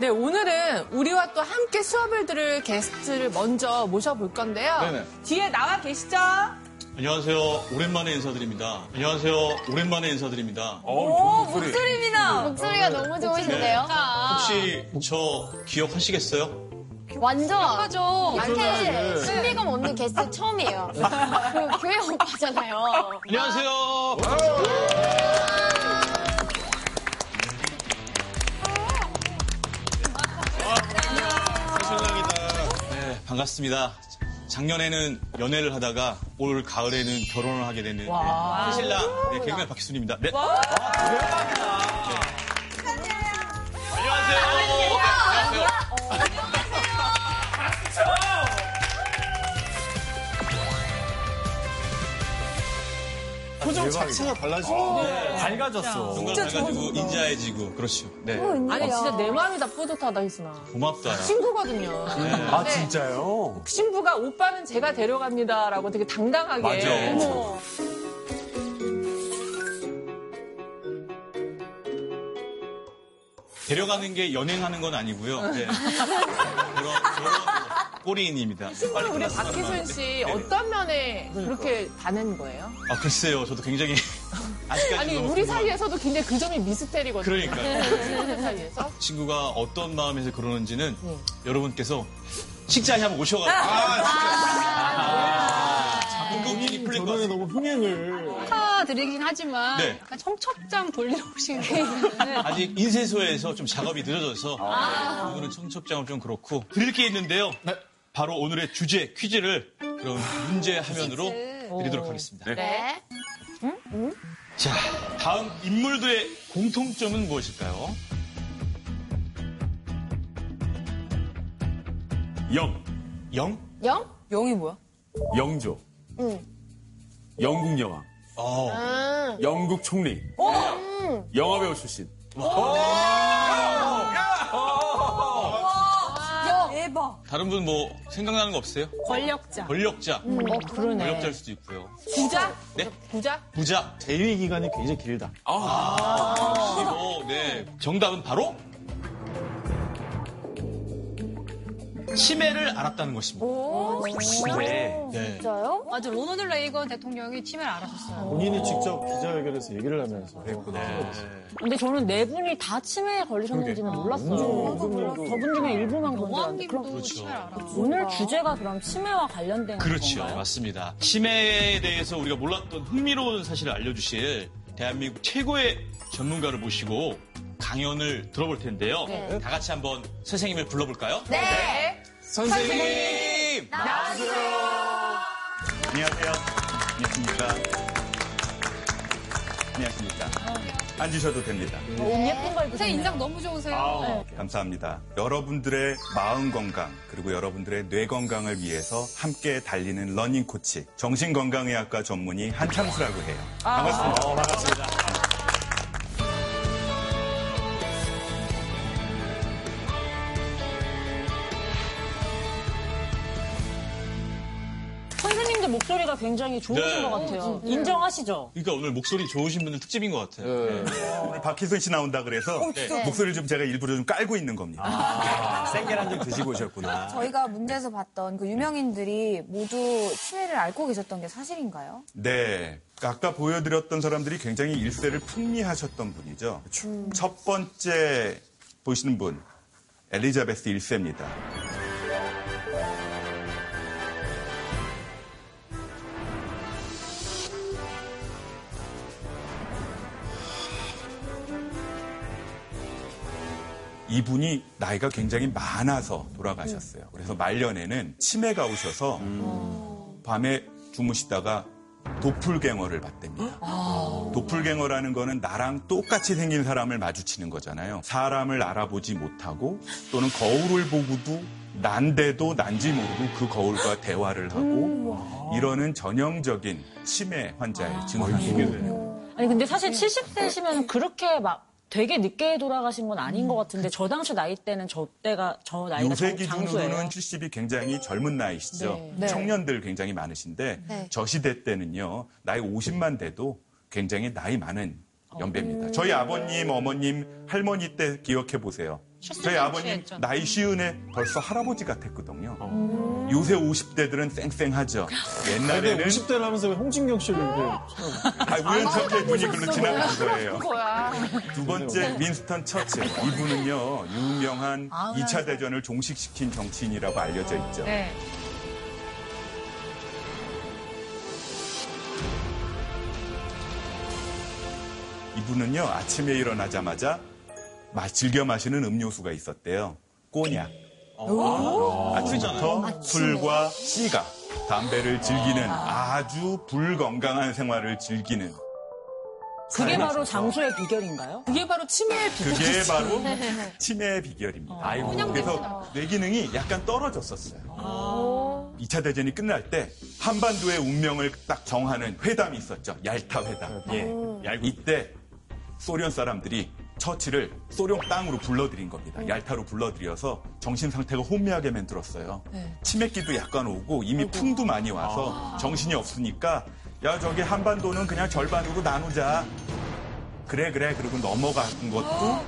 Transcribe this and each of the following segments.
네, 오늘은 우리와 또 함께 수업을 들을 게스트를 먼저 모셔볼 건데요. 네네. 뒤에 나와 계시죠? 안녕하세요. 오랜만에 인사드립니다. 안녕하세요. 오랜만에 인사드립니다. 어, 목소리. 목소리가 너무 좋으신데요? 혹시 저 기억하시겠어요? 완전 하죠. 이렇게 신비감 없는 게스트 처음이에요. 그 교회 오빠잖아요. 안녕하세요. 반갑습니다. 작년에는 연애를 하다가 올 가을에는 결혼을 하게 되는 네, 신랑 네, 개그맨 박희순입니다. 네. 와, 대박이다. 안녕하세요. 안녕하세요. 표정 자체가 달라지고. 밝아졌어. 정말 밝아지고 인자해지고 그렇죠. 네. 아니, 진짜 내 마음이 다 뿌듯하다, 희순아. 고맙다. 야. 친구거든요. 아, 진짜요? 신부가 오빠는 제가 데려갑니다라고 되게 당당하게. 맞아. 어머. 데려가는 게 연행하는 건 아니고요. 네. 그런, 그런 꼬리인입니다. 빨리 우리 박희순. 씨 네. 어떤 면에 그렇게 반한 거예요? 아, 글쎄요. 저도 굉장히 아직까지 아니 우리. 사이에서도 굉장히 그 점이 미스테리거든요. 그러니까요. 친구들 사이에서. 친구가 어떤 마음에서 그러는지는 네. 여러분께서 식자에 한번 오셔가지고 아, 궁금증이 풀릴 것 저번에 같아요. 너무 흥행을. 축하드리긴 하지만 네. 약간 청첩장 돌리러 오신 거는 아직 인쇄소에서 좀 작업이 늦어져서 오늘은 청첩장은 좀 그렇고 드릴 게 있는데요. 바로 오늘의 주제 퀴즈를 그럼 문제 화면으로 드리도록 하겠습니다. 네. 자, 다음 인물들의 공통점은 무엇일까요? 영. 영? 영? 영이 뭐야? 영조. 응. 영국 여왕. 어. 음. 영국 총리. 영화배우 출신. 대 다른 분 뭐 생각나는 거 없어요? 권력자. 권력자. 어 그러네. 권력자일 수도 있고요. 부자? 네? 부자? 부자. 대위 기간이 굉장히 길다. 그리고 네. 정답은 바로 치매를 알았다는 것입니다. 오. 네. 네. 진짜요? 맞아. 로널드 레이건 대통령이 치매를 알았었어요. 본인이 직접 기자회견에서 얘기를 하면서 그랬구나. 근데 저는 네 분이 다 치매에 걸리셨는지는 몰랐어요. 저분 중에 일부만 알았는데. 그럼 치매를. 오늘 주제가 그럼 치매와 관련된 그렇죠. 건가요? 맞습니다. 치매에 대해서 우리가 몰랐던 흥미로운 사실을 알려주실 대한민국 최고의 전문가를 모시고 강연을 들어볼 텐데요. 다 같이 한번 선생님을 불러볼까요? 네. 선생님! 나와주세요. 안녕하세요. 안녕하십니까. 안녕하십니까. 앉으셔도 됩니다. 옷 예쁜 걸 선생님. 인상 너무 좋으세요. 감사합니다. 여러분들의 마음 건강, 그리고 여러분들의 뇌 건강을 위해서 함께 달리는 러닝 코치, 정신건강의학과 전문의 한창수라고 해요. 반갑습니다. 반갑습니다. 목소리가 굉장히 좋으신 네. 것 같아요. 인정하시죠? 그러니까 오늘 목소리 좋으신 분들 특집인 것 같아요. 오늘 박희선 씨 나온다 그래서 목소리를 좀 제가 일부러 좀 깔고 있는 겁니다. 생계란 좀 드시고 오셨구나. 저희가 문제에서 봤던 그 유명인들이 모두 치매를 앓고 계셨던 게 사실인가요? 네. 아까 보여드렸던 사람들이 굉장히 일세를 풍미하셨던 분이죠. 첫 번째 보시는 분, 엘리자베스 1세입니다. 이분이 나이가 굉장히 많아서 돌아가셨어요. 그래서 말년에는 치매가 오셔서 밤에 주무시다가 도플갱어를 봤답니다. 도플갱어라는 거는 나랑 똑같이 생긴 사람을 마주치는 거잖아요. 사람을 알아보지 못하고 또는 거울을 보고도 난데도 난지 모르고 그 거울과 대화를 하고 이러는 전형적인 치매 환자의 증상이에요. 아니 근데 사실 70대시면 그렇게 막 되게 늦게 돌아가신 건 아닌 것 같은데 저 당시 나이 때는 저 때가 저 나이가 요새 장- 기준으로는 장수예요. 70이 굉장히 젊은 나이시죠. 네. 청년들 굉장히 많으신데 네. 저 시대 때는요. 나이 50만 돼도 굉장히 나이 많은 연배입니다. 저희 아버님, 어머님, 할머니 때 기억해 보세요. 저희 아버님. 나이 쉬운에 벌써 할아버지 같았거든요. 요새 50대들은 쌩쌩하죠. 옛날에는 50대를 하면서 왜 홍진경 씨를 이렇게 아, 우연찮게 눈이 글로 지나간 거예요. 두 번째 윈스턴 처칠. 이분은요 유명한 아, 2차 대전을 종식시킨 정치인이라고 알려져 있죠. 네. 이분은요 아침에 일어나자마자 마- 즐겨 마시는 음료수가 있었대요. 꼬냑. 아침부터 술과 씨가 담배를 즐기는 아주 불건강한 생활을 즐기는 그게 바로 장수의 비결인가요? 그게 바로 치매의 비결. 그게 바로 치매의 비결입니다. 아이고. 그래서 뇌 기능이 약간 떨어졌었어요. 2차 대전이 끝날 때 한반도의 운명을 딱 정하는 회담이 있었죠. 얄타 회담. 예. 이때 소련 사람들이 처치를 소련 땅으로 불러들인 겁니다. 얄타로 불러들여서 정신 상태가 혼미하게 만들었어요. 치매기도 약간 오고 이미 풍도 많이 와서 정신이 없으니까 야 저기 한반도는 그냥 절반으로 나누자. 그래 그래 그리고 넘어간 것도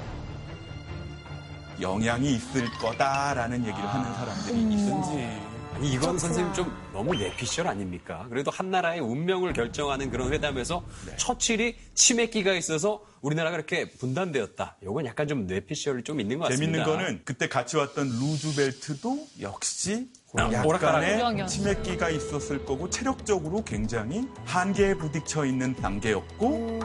영향이 있을 거다라는 얘기를 하는 사람들이 있었지. 아니, 이건 선생님 좀 너무 내피셜 아닙니까? 그래도 한 나라의 운명을 결정하는 그런 회담에서 처칠이 치맥기가 있어서 우리나라가 이렇게 분단되었다. 이건 약간 좀 내피셜이 좀 있는 것 같습니다. 재밌는 거는 그때 같이 왔던 루즈벨트도 역시 오락가락. 약간의 치맥기가 있었을 거고 체력적으로 굉장히 한계에 부딪혀 있는 단계였고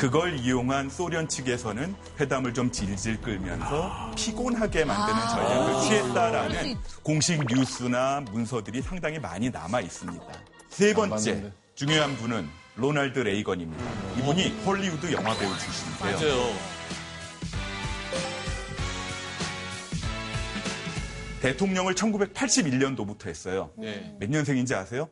그걸 이용한 소련 측에서는 회담을 좀 질질 끌면서 피곤하게 만드는 전략을 취했다라는 공식 뉴스나 문서들이 상당히 많이 남아 있습니다. 세 번째. 중요한 분은 로널드 레이건입니다. 이분이 헐리우드 영화 배우 출신이세요. 맞아요. 대통령을 1981년도부터 했어요. 네. 몇 년생인지 아세요?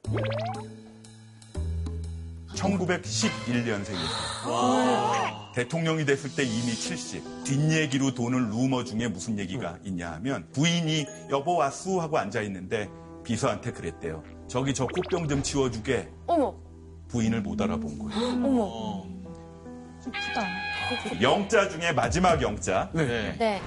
1911년생이에요. 대통령이 됐을 때 이미 70. 뒷얘기로 도는 루머 중에 무슨 얘기가 있냐 하면 부인이 여보 왔수 하고 앉아 있는데 비서한테 그랬대요. 저기 저 꽃병 좀 치워주게. 어머. 부인을 못 알아본 거예요. 어머. 영자 중에 마지막 영자. 네. 네.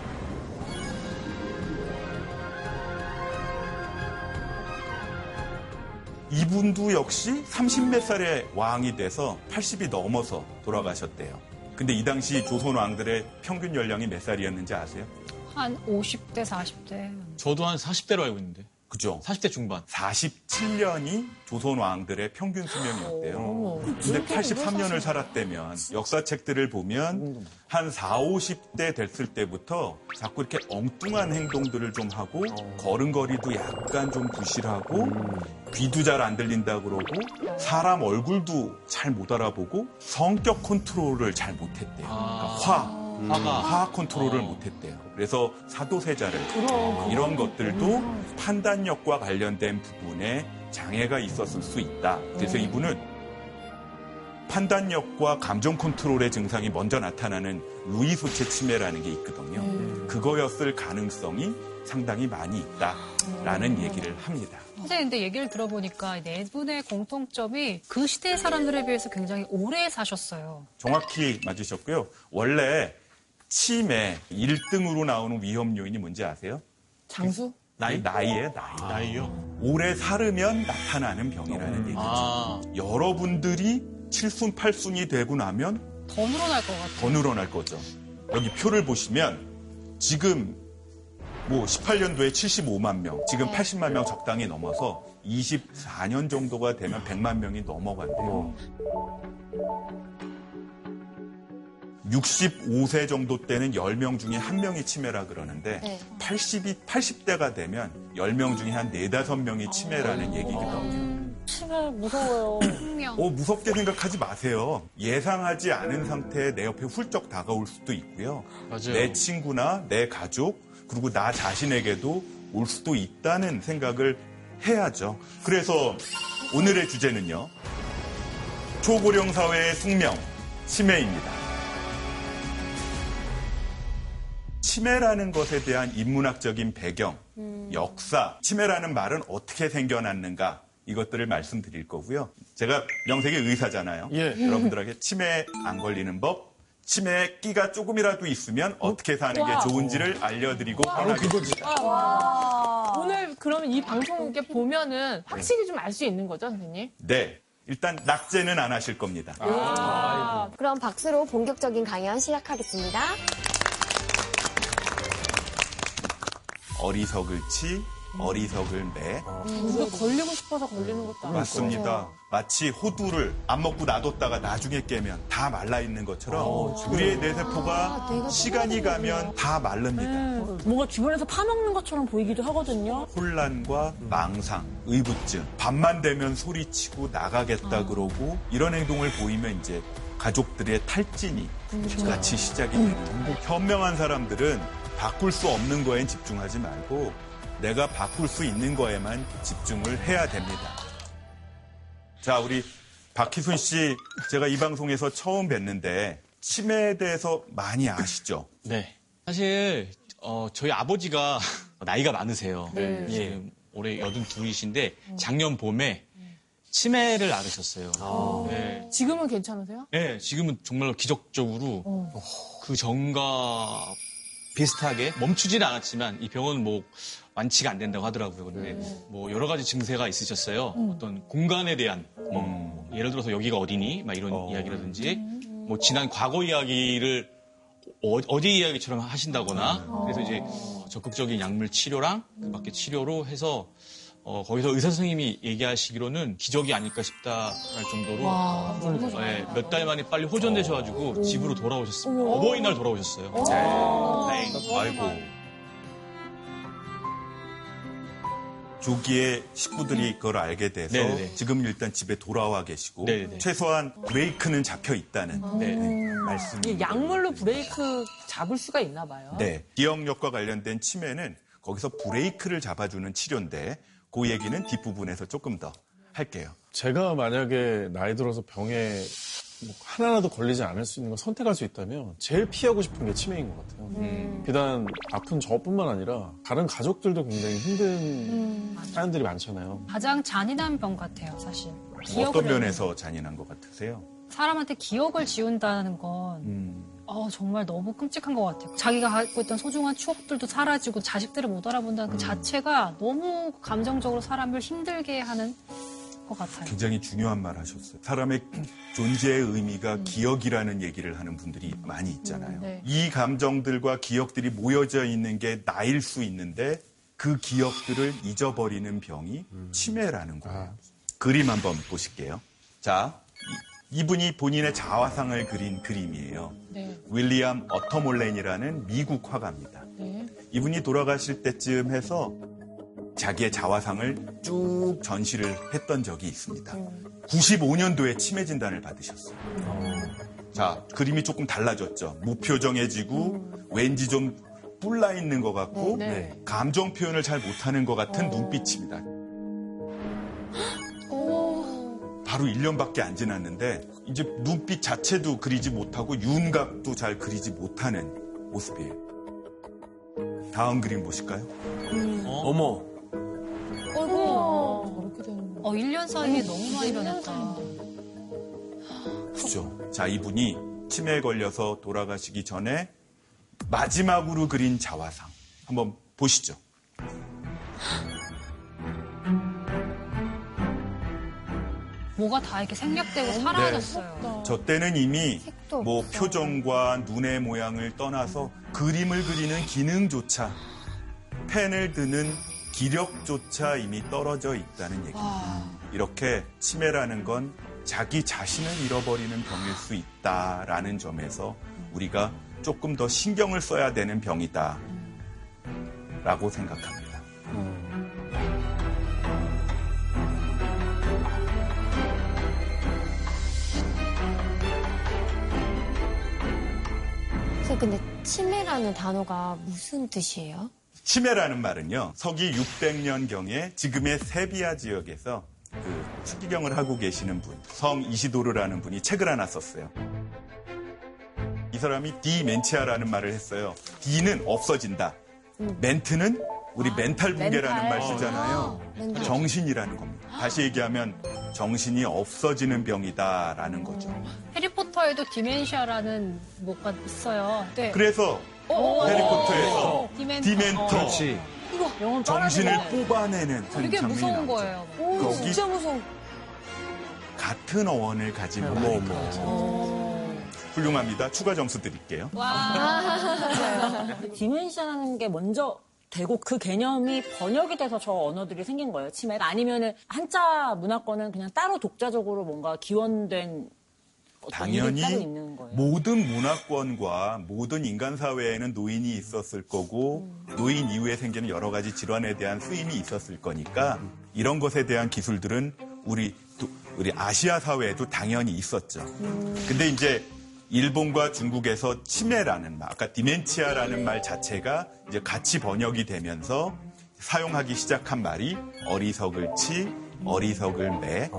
이분도 역시 30몇 살에 왕이 돼서 80이 넘어서 돌아가셨대요. 근데 이 당시 조선 왕들의 평균 연령이 몇 살이었는지 아세요? 한 50대, 40대. 저도 한 40대로 알고 있는데. 그죠? 40대 중반. 47년이 조선 왕들의 평균 수명이었대요. 근데 83년을 살았다면 역사책들을 보면 한 4, 50대 됐을 때부터 자꾸 이렇게 엉뚱한 행동들을 좀 하고 걸음걸이도 약간 좀 부실하고 귀도 잘 안 들린다 그러고 사람 얼굴도 잘 못 알아보고 성격 컨트롤을 잘 못했대요. 그러니까 화, 화가. 화학 컨트롤을 못했대요. 그래서 사도세자를 이런 것들도 판단력과 관련된 부분에 장애가 있었을 수 있다. 그래서 이분은 판단력과 감정 컨트롤의 증상이 먼저 나타나는 루이 소체 치매라는 게 있거든요. 그거였을 가능성이 상당히 많이 있다라는 얘기를 합니다. 선생님, 근데 얘기를 들어보니까 이네 분의 공통점이 그 시대 사람들에 비해서 굉장히 오래 사셨어요. 정확히 맞으셨고요. 원래 치매 1등으로 나오는 위험 요인이 뭔지 아세요? 장수? 나이? 나이에 나이. 나이요? 오래 살으면 나타나는 병이라는 얘기죠. 아. 여러분들이 7순, 8순이 되고 나면 더 늘어날 것 같아요. 더 늘어날 거죠. 여기 표를 보시면 지금 뭐 18년도에 75만 명, 지금 80만 명 적당히 넘어서 24년 정도가 되면 100만 명이 넘어간대요. 65세 정도 때는 10명 중에 1명이 치매라 그러는데 네. 80이 80대가 되면 10명 중에 한 4, 5명이 치매라는 얘기거든요. 치매 무서워요. 어, 무섭게 생각하지 마세요. 예상하지 않은 상태에 내 옆에 훌쩍 다가올 수도 있고요. 맞아요. 내 친구나 내 가족, 그리고 나 자신에게도 올 수도 있다는 생각을 해야죠. 그래서 오늘의 주제는요. 초고령 사회의 숙명, 치매입니다. 치매라는 것에 대한 인문학적인 배경, 역사, 치매라는 말은 어떻게 생겨났는가 이것들을 말씀드릴 거고요. 제가 명색의 의사잖아요. 예. 여러분들에게 치매 안 걸리는 법, 치매에 끼가 조금이라도 있으면 어떻게 사는 게 좋은지를 알려드리고 바로 그거지. 오늘 그러면 이 방송 이렇게 보면은 확실히 좀 알 수 있는 거죠, 선생님? 네. 일단 낙제는 안 하실 겁니다. 그럼 박수로 본격적인 강연 시작하겠습니다. 어리석을 치, 어리석을 매. 이거 걸리고 싶어서 걸리는 것도 아니고. 맞습니다. 마치 호두를 안 먹고 놔뒀다가 나중에 깨면 다 말라 있는 것처럼 우리의 뇌세포가 시간이 가면 다 마릅니다. 뭔가 주변에서 파먹는 것처럼 보이기도 하거든요. 혼란과 망상, 의부증, 밤만 되면 소리치고 나가겠다 그러고 이런 행동을 보이면 이제 가족들의 탈진이 같이 시작이 되는 현명한 사람들은 바꿀 수 없는 거엔 집중하지 말고 내가 바꿀 수 있는 거에만 집중을 해야 됩니다. 자, 우리 박희순 씨, 제가 이 방송에서 처음 뵀는데 치매에 대해서 많이 아시죠? 네. 사실 어, 저희 아버지가 나이가 많으세요. 예, 올해 82이신데 작년 봄에 치매를 앓으셨어요. 네. 지금은 괜찮으세요? 네, 지금은 정말로 기적적으로 그 전과 비슷하게 멈추지는 않았지만 이 병원은 뭐 완치가 안 된다고 하더라고요. 근데 뭐 여러 가지 증세가 있으셨어요. 어떤 공간에 대한 뭐 예를 들어서 여기가 어디니? 막 이런 이야기라든지 뭐 지난 과거 이야기를 어, 어디 이야기처럼 하신다거나 그래서 이제 어, 적극적인 약물 치료랑 그 밖에 치료로 해서 어, 거기서 의사 선생님이 얘기하시기로는 기적이 아닐까 싶다 할 정도로 네, 몇달 만에 빨리 호전되셔가지고 집으로 돌아오셨습니다. 어버이날 돌아오셨어요. 네. 아이고. 조기에 식구들이 그걸 알게 돼서 네네네. 지금 일단 집에 돌아와 계시고 네네네. 최소한 브레이크는 잡혀 있다는 네. 말씀. 이 약물로 브레이크 잡을 수가 있나 봐요. 네. 기억력과 관련된 치매는 거기서 브레이크를 잡아주는 치료인데 그 얘기는 뒷부분에서 조금 더 할게요. 제가 만약에 나이 들어서 병에 뭐 하나라도 걸리지 않을 수 있는 걸 선택할 수 있다면 제일 피하고 싶은 게 치매인 것 같아요. 비단 아픈 저뿐만 아니라 다른 가족들도 굉장히 힘든 사연들이 많잖아요. 가장 잔인한 병 같아요, 사실. 어떤 면에서 잔인한 것 같으세요? 사람한테 기억을 지운다는 건 음. 어, 정말 너무 끔찍한 것 같아요. 자기가 갖고 있던 소중한 추억들도 사라지고 자식들을 못 알아본다는 그 자체가 너무 감정적으로 사람을 힘들게 하는 것 같아요. 굉장히 중요한 말 하셨어요. 사람의 존재의 의미가 기억이라는 얘기를 하는 분들이 많이 있잖아요. 네. 이 감정들과 기억들이 모여져 있는 게 나일 수 있는데 그 기억들을 잊어버리는 병이 치매라는 거예요. 그림 한번 보실게요. 자, 이- 이분이 본인의 자화상을 그린 그림이에요. 네. 윌리엄 어터몰렌이라는 미국 화가입니다. 네. 이분이 돌아가실 때쯤 해서 자기의 자화상을 쭉 전시를 했던 적이 있습니다. 95년도에 치매 진단을 받으셨어요. 자, 그림이 조금 달라졌죠. 무표정해지고 왠지 좀 뿔나 있는 것 같고 네. 감정 표현을 잘 못하는 것 같은 눈빛입니다. 바로 1년밖에 안 지났는데 이제 눈빛 자체도 그리지 못하고 윤곽도 잘 그리지 못하는 모습이에요. 다음 그림 보실까요? 어머. 어, 1년 사이에 너무 많이 변했다. 그죠. 자, 이분이 치매에 걸려서 돌아가시기 전에 마지막으로 그린 자화상. 한번 보시죠. 뭐가 다 이렇게 생략되고 사라졌어요. 저 때는 이미 뭐 없어. 표정과 눈의 모양을 떠나서 그림을 그리는 기능조차 펜을 드는 기력조차 이미 떨어져 있다는 얘기입니다. 이렇게 치매라는 건 자기 자신을 잃어버리는 병일 수 있다라는 점에서 우리가 조금 더 신경을 써야 되는 병이다. 라고 생각합니다. 선생님, 근데 치매라는 단어가 무슨 뜻이에요? 치매라는 말은요, 서기 600년경에 지금의 세비야 지역에서 그 추기경을 하고 계시는 분, 성 이시도르라는 분이 책을 하나 썼어요. 이 사람이 dementia라는 말을 했어요. de는 없어진다. ment는 우리 멘탈 붕괴라는 말 쓰잖아요. 정신이라는 겁니다. 다시 얘기하면 정신이 없어지는 병이다라는 거죠. 해리포터에도 dementia라는 뭐가 있어요. 네. 그래서 해리포터에서 Dementor. Dementor 그렇지. 영혼 정신을. 뽑아내는 한 되게 장면이 무서운 나오죠. 거예요. 거기 진짜 무서워. 같은 어원을 가진 말이니까 훌륭합니다. 추가 점수 드릴게요. 디멘시아라는 게 먼저 되고 그 개념이 번역이 돼서 저 언어들이 생긴 거예요. 치매가 아니면은 한자 문화권은 그냥 따로 독자적으로 뭔가 기원된 당연히 있는 거예요. 모든 문화권과 모든 인간 사회에는 노인이 있었을 거고 노인 이후에 생기는 여러 가지 질환에 대한 쓰임이 있었을 거니까 이런 것에 대한 기술들은 우리 도- 우리 아시아 사회에도 당연히 있었죠. 근데 이제 일본과 중국에서 치매라는 말, 아까 디멘치아라는 말 자체가 이제 같이 번역이 되면서 사용하기 시작한 말이 어리석을 치, 어리석을 매.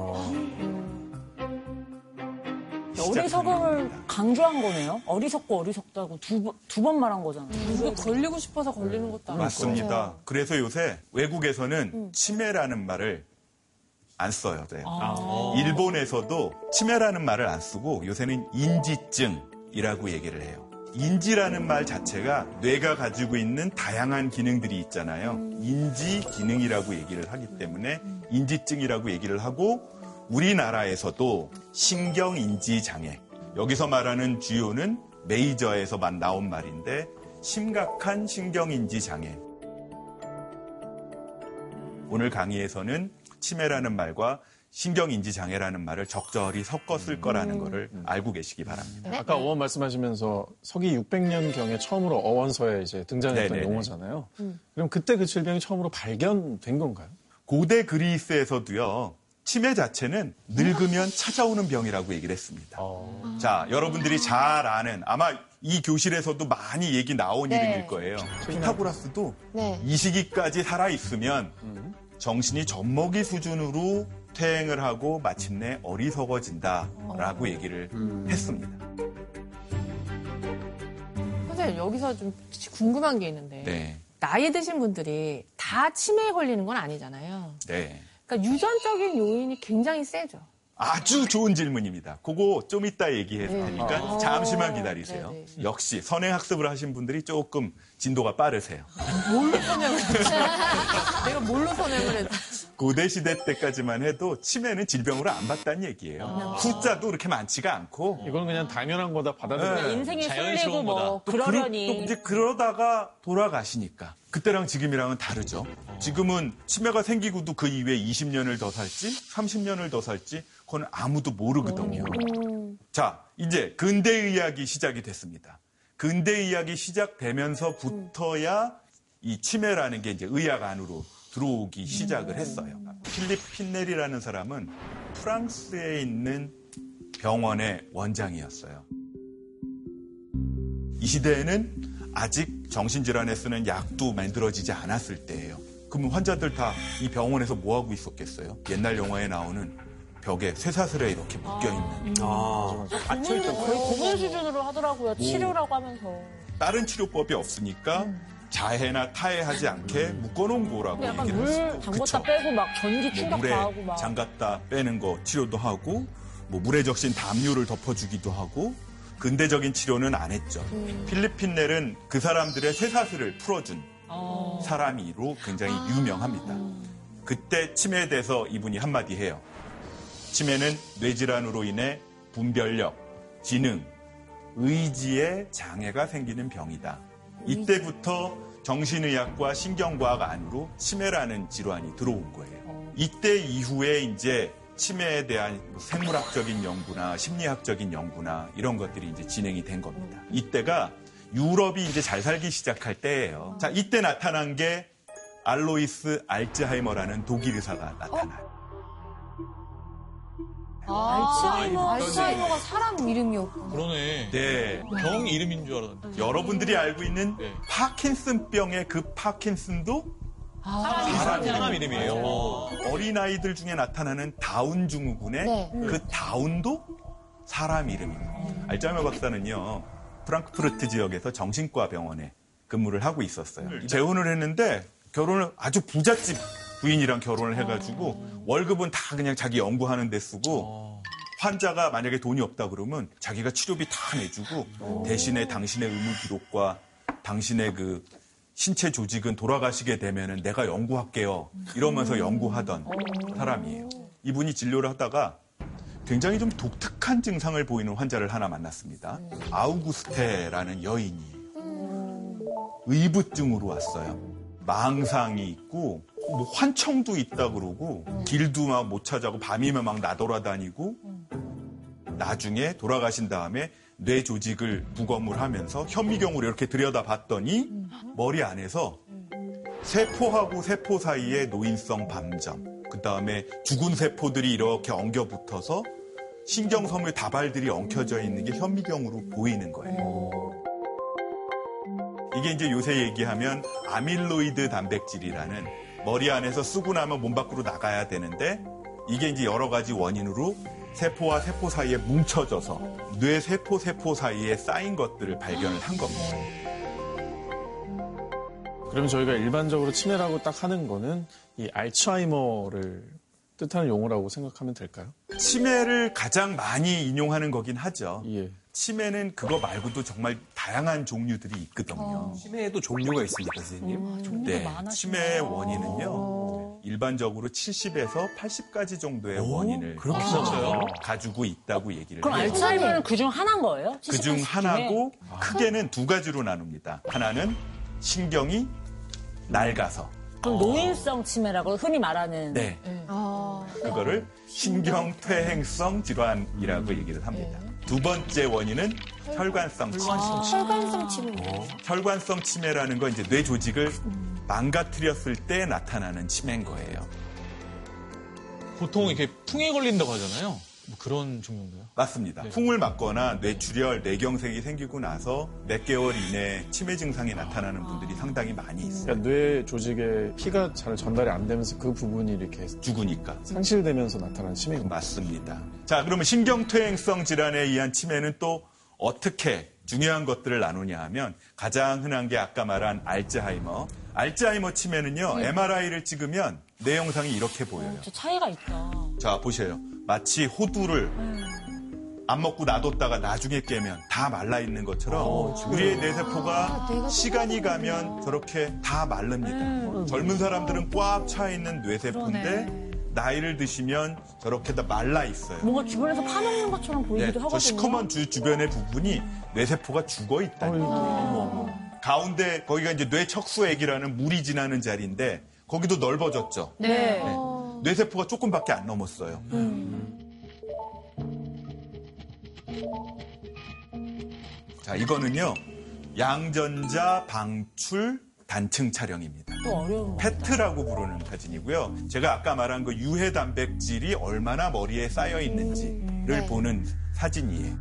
어리석음을. 강조한 거네요. 어리석고 어리석다고 두번두번 말한 거잖아요. 누구 걸리고 싶어서 걸리는 것도 아니고. 맞습니다. 그래서 요새 외국에서는 치매라는 말을 안 써요. 네. 일본에서도 치매라는 말을 안 쓰고 요새는 인지증이라고 얘기를 해요. 인지라는 말 자체가 뇌가 가지고 있는 다양한 기능들이 있잖아요. 인지 기능이라고 얘기를 하기 때문에 인지증이라고 얘기를 하고 우리나라에서도 신경인지 장애. 여기서 말하는 주요는 메이저에서만 나온 말인데 심각한 신경인지 장애. 오늘 강의에서는 치매라는 말과 신경인지 장애라는 말을 적절히 섞어 쓸 거라는 거를 알고 계시기 바랍니다. 아까 어원 말씀하시면서 서기 600년 경에 처음으로 어원서에 이제 등장했던 네네네. 용어잖아요. 그럼 그때 그 질병이 처음으로 발견된 건가요? 고대 그리스에서도요. 치매 자체는 늙으면 찾아오는 병이라고 얘기를 했습니다. 자, 여러분들이 잘 아는 아마 이 교실에서도 많이 얘기 나온 네. 이름일 거예요. 피타고라스도 네. 이 시기까지 살아 있으면 정신이 젖먹이 수준으로 퇴행을 하고 마침내 어리석어진다라고 얘기를 했습니다. 선생님 여기서 좀 궁금한 게 있는데 네. 나이 드신 분들이 다 치매에 걸리는 건 아니잖아요. 네. 그러니까 유전적인 요인이 굉장히 세죠. 아주 좋은 질문입니다. 그거 좀 이따 얘기할 테니까 잠시만 기다리세요. 네, 역시 선행학습을 하신 분들이 조금 진도가 빠르세요. 뭘로 선행을 했지? 내가 뭘로 선행을 했지? 고대 시대 때까지만 해도 치매는 질병으로 안 봤다는 얘기예요. 숫자도 그렇게 많지가 않고 이건 그냥 당연한 거다 받아들여요. 네. 인생이 자연스러운 쏠리고 뭐 거다. 또 그러려니 그러, 또 이제 그러다가 돌아가시니까 그때랑 지금이랑은 다르죠. 지금은 치매가 생기고도 그 이후에 20년을 더 살지 30년을 더 살지 그건 아무도 모르거든요. 자 이제 근대의학이 시작이 됐습니다. 근대의학이 시작되면서부터야 이 치매라는 게 이제 의학 안으로 들어오기 시작을 했어요. 필립 핀넬이라는 사람은 프랑스에 있는 병원의 원장이었어요. 이 시대에는 아직 정신질환에 쓰는 약도 만들어지지 않았을 때예요. 그러면 환자들 다 이 병원에서 뭐 하고 있었겠어요? 옛날 영화에 나오는 벽에 쇠사슬에 이렇게 묶여 있는 아, 고문을 거의 고문 수준으로 하더라고요. 치료라고 하면서. 다른 치료법이 없으니까 자해나 타해하지 않게 묶어놓은 거라고 약간 얘기를 물 했어요. 그쵸? 빼고 막 전기 뭐 충격 물에 가하고 막. 장갔다 빼는 거 치료도 하고 뭐 물에 적신 담요를 덮어주기도 하고 근대적인 치료는 안 했죠. 필리핀 넬은 그 사람들의 쇠사슬을 풀어준 사람이로 굉장히 유명합니다. 그때 치매에 대해서 이분이 한마디 해요. 치매는 뇌질환으로 인해 분별력, 지능, 의지에 장애가 생기는 병이다. 이때부터 정신의학과 신경과학 안으로 치매라는 질환이 들어온 거예요. 이때 이후에 이제 치매에 대한 뭐 생물학적인 연구나 심리학적인 연구나 이런 것들이 이제 진행이 된 겁니다. 이때가 유럽이 이제 잘 살기 시작할 때예요. 자, 이때 나타난 게 알로이스 알츠하이머라는 독일 의사가 나타나요. 알츠하이머, 알츠하이머 가 사람 이름이었구나. 그러네. 네. 병 이름인 줄 알았는데. 여러분들이 알고 있는 네. 파킨슨병의 그 파킨슨도 사람 이름이에요. 어. 어린아이들 중에 나타나는 다운 증후군의 네. 그 다운도 사람 이름입니다. 알츠하이머 박사는요, 프랑크푸르트 지역에서 정신과 병원에 근무를 하고 있었어요. 재혼을 했는데 결혼을 아주 부잣집 부인이랑 결혼을 해가지고 월급은 다 그냥 자기 연구하는 데 쓰고 환자가 만약에 돈이 없다 그러면 자기가 치료비 다 내주고 대신에 당신의 의무 기록과 당신의 그 신체 조직은 돌아가시게 되면은 내가 연구할게요. 이러면서 연구하던 사람이에요. 이분이 진료를 하다가 굉장히 좀 독특한 증상을 보이는 환자를 하나 만났습니다. 아우구스테라는 여인이에요. 의부증으로 왔어요. 망상이 있고 뭐 환청도 있다 그러고 길도 막 못 찾아고 밤이면 막 나돌아다니고 나중에 돌아가신 다음에 뇌 조직을 부검을 하면서 현미경으로 이렇게 들여다봤더니 머리 안에서 세포하고 세포 사이에 노인성 밤점, 그 다음에 죽은 세포들이 이렇게 엉겨 붙어서 신경섬유 다발들이 엉켜져 있는 게 현미경으로 보이는 거예요. 이게 이제 요새 얘기하면 아밀로이드 단백질이라는 머리 안에서 쓰고 나면 몸 밖으로 나가야 되는데 이게 이제 여러 가지 원인으로 세포와 세포 사이에 뭉쳐져서 뇌 세포 세포 사이에 쌓인 것들을 발견을 한 겁니다. 그럼 저희가 일반적으로 치매라고 딱 하는 거는 이 알츠하이머를 뜻하는 용어라고 생각하면 될까요? 치매를 가장 많이 인용하는 거긴 하죠. 예. 치매는 그거 말고도 정말 다양한 종류들이 있거든요. 치매에도 종류가 있습니까, 선생님? 음, 네, 치매의 원인은요. 일반적으로 70에서 80가지 정도의 원인을 그렇게 아? 가지고 있다고 얘기를 그럼 해요. 알츠하이머는 그중 하나인 거예요? 그중 70, 하나고 크게는 두 가지로 나눕니다. 하나는 신경이 낡아서 그럼 노인성 치매라고 흔히 말하는 네. 그거를 신경퇴행성 질환이라고 얘기를 합니다. 두 번째 원인은 혈관성 치매. 혈관성 치매. 혈관성 치매라는 건 이제 뇌 조직을 망가뜨렸을 때 나타나는 치매인 거예요. 보통 이렇게 풍에 걸린다고 하잖아요. 뭐 그런 종류인가요? 맞습니다. 풍을 맞거나 뇌출혈, 뇌경색이 생기고 나서 몇 개월 이내 치매 증상이 나타나는 분들이 상당히 많이 있어요. 그러니까 뇌 조직에 피가 잘 전달이 안 되면서 그 부분이 이렇게 죽으니까. 상실되면서 나타나는 치매인. 맞습니다. 자, 그러면 신경퇴행성 질환에 의한 치매는 또 어떻게 중요한 것들을 나누냐 하면 가장 흔한 게 아까 말한 알츠하이머. 알츠하이머 치매는요, MRI를 찍으면 뇌 영상이 이렇게 보여요. 저 차이가 있다. 자, 보세요. 마치 호두를 안 먹고 놔뒀다가 나중에 깨면 다 말라 있는 것처럼 우리의 뇌세포가 시간이 가면 저렇게 다 마릅니다. 젊은 사람들은 꽉 차 있는 뇌세포인데 나이를 드시면 저렇게 다 말라 있어요. 뭔가 주변에서 파먹는 것처럼 네, 보이기도 저 하거든요. 시커먼 주 주변의 부분이 뇌세포가 죽어 있다니. 가운데 거기가 이제 뇌척수액이라는 물이 지나는 자리인데 거기도 넓어졌죠. 네. 네. 뇌세포가 조금밖에 안 넘었어요. 자, 이거는요. 양전자 방출 단층 촬영입니다. 페트라고 부르는 사진이고요. 제가 아까 말한 그 유해 단백질이 얼마나 머리에 쌓여 있는지를 보는 사진이에요.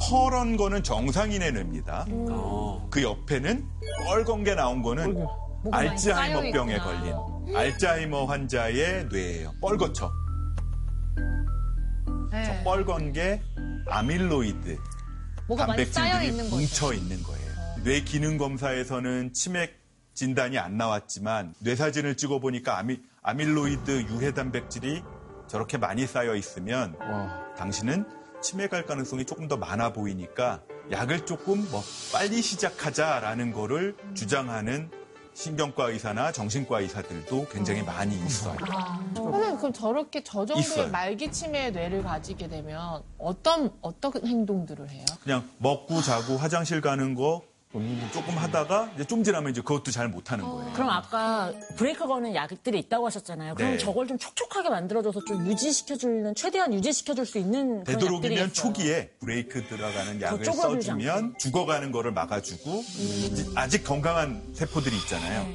퍼런 거는 정상인의 뇌입니다. 어. 그 옆에는 뻘건 게 나온 거는 알츠하이머병에 걸린 알츠하이머 환자의 뇌예요. 뻘겋죠. 저 뻘건 게 아밀로이드 뭐가 단백질들이. 뭉쳐 있는 거예요. 뇌 기능 검사에서는 치맥 진단이 안 나왔지만 뇌 사진을 찍어 보니까 아미, 아밀로이드 유해 단백질이 저렇게 많이 쌓여 있으면 와. 당신은 치매 갈 가능성이 조금 더 많아 보이니까 약을 조금 뭐 빨리 시작하자라는 거를 주장하는 신경과 의사나 정신과 의사들도 굉장히 많이 있어요. 선생님 그럼 저렇게 저 정도의 있어요. 말기 치매의 뇌를 가지게 되면 어떤 어떤 행동들을 해요? 그냥 먹고 자고 화장실 가는 거 조금 하다가 이제 좀 지나면 이제 그것도 잘 못하는 거예요. 그럼 아까 브레이크 거는 약들이 있다고 하셨잖아요. 그럼 네. 저걸 좀 촉촉하게 만들어줘서 좀 유지시켜주는, 최대한 유지시켜줄 수 있는 그런 되도록이면. 초기에 브레이크 들어가는 약을 쪼그라들지 써주면 죽어가는 거를 막아주고 이제 아직 건강한 세포들이 있잖아요.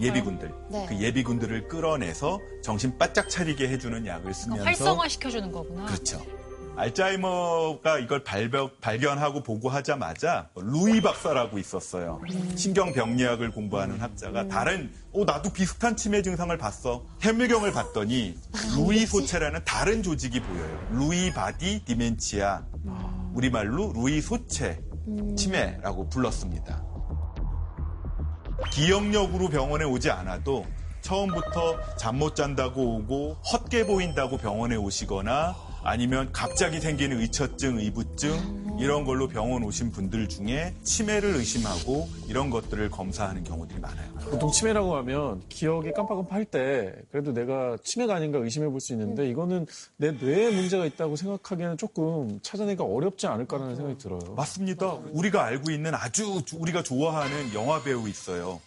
예비군들. 네. 그 예비군들을 끌어내서 정신 바짝 차리게 해주는 약을 쓰면서 활성화 시켜주는 거구나. 그렇죠. 알츠하이머가 이걸 발견, 발견 하고 보고하자마자 루이 박사라고 있었어요. 신경병리학을 공부하는 학자가 다른 어 나도 비슷한 치매 증상을 봤어. 현미경을 봤더니 루이 소체라는 다른 조직이 보여요. Lewy body dementia. 우리말로 루이 소체 치매라고 불렀습니다. 기억력으로 병원에 오지 않아도 처음부터 잠 못 잔다고 오고 헛게 보인다고 병원에 오시거나 아니면 갑자기 생기는 의처증, 의부증 이런 걸로 병원 오신 분들 중에 치매를 의심하고 이런 것들을 검사하는 경우들이 많아요. 보통 치매라고 하면 기억이 깜빡깜빡 할 때 그래도 내가 치매가 아닌가 의심해 볼 수 있는데 이거는 내 뇌에 문제가 있다고 생각하기에는 조금 찾아내기가 어렵지 않을까라는 생각이 들어요. 맞습니다. 우리가 알고 있는 아주 주- 우리가 좋아하는 영화 배우 있어요.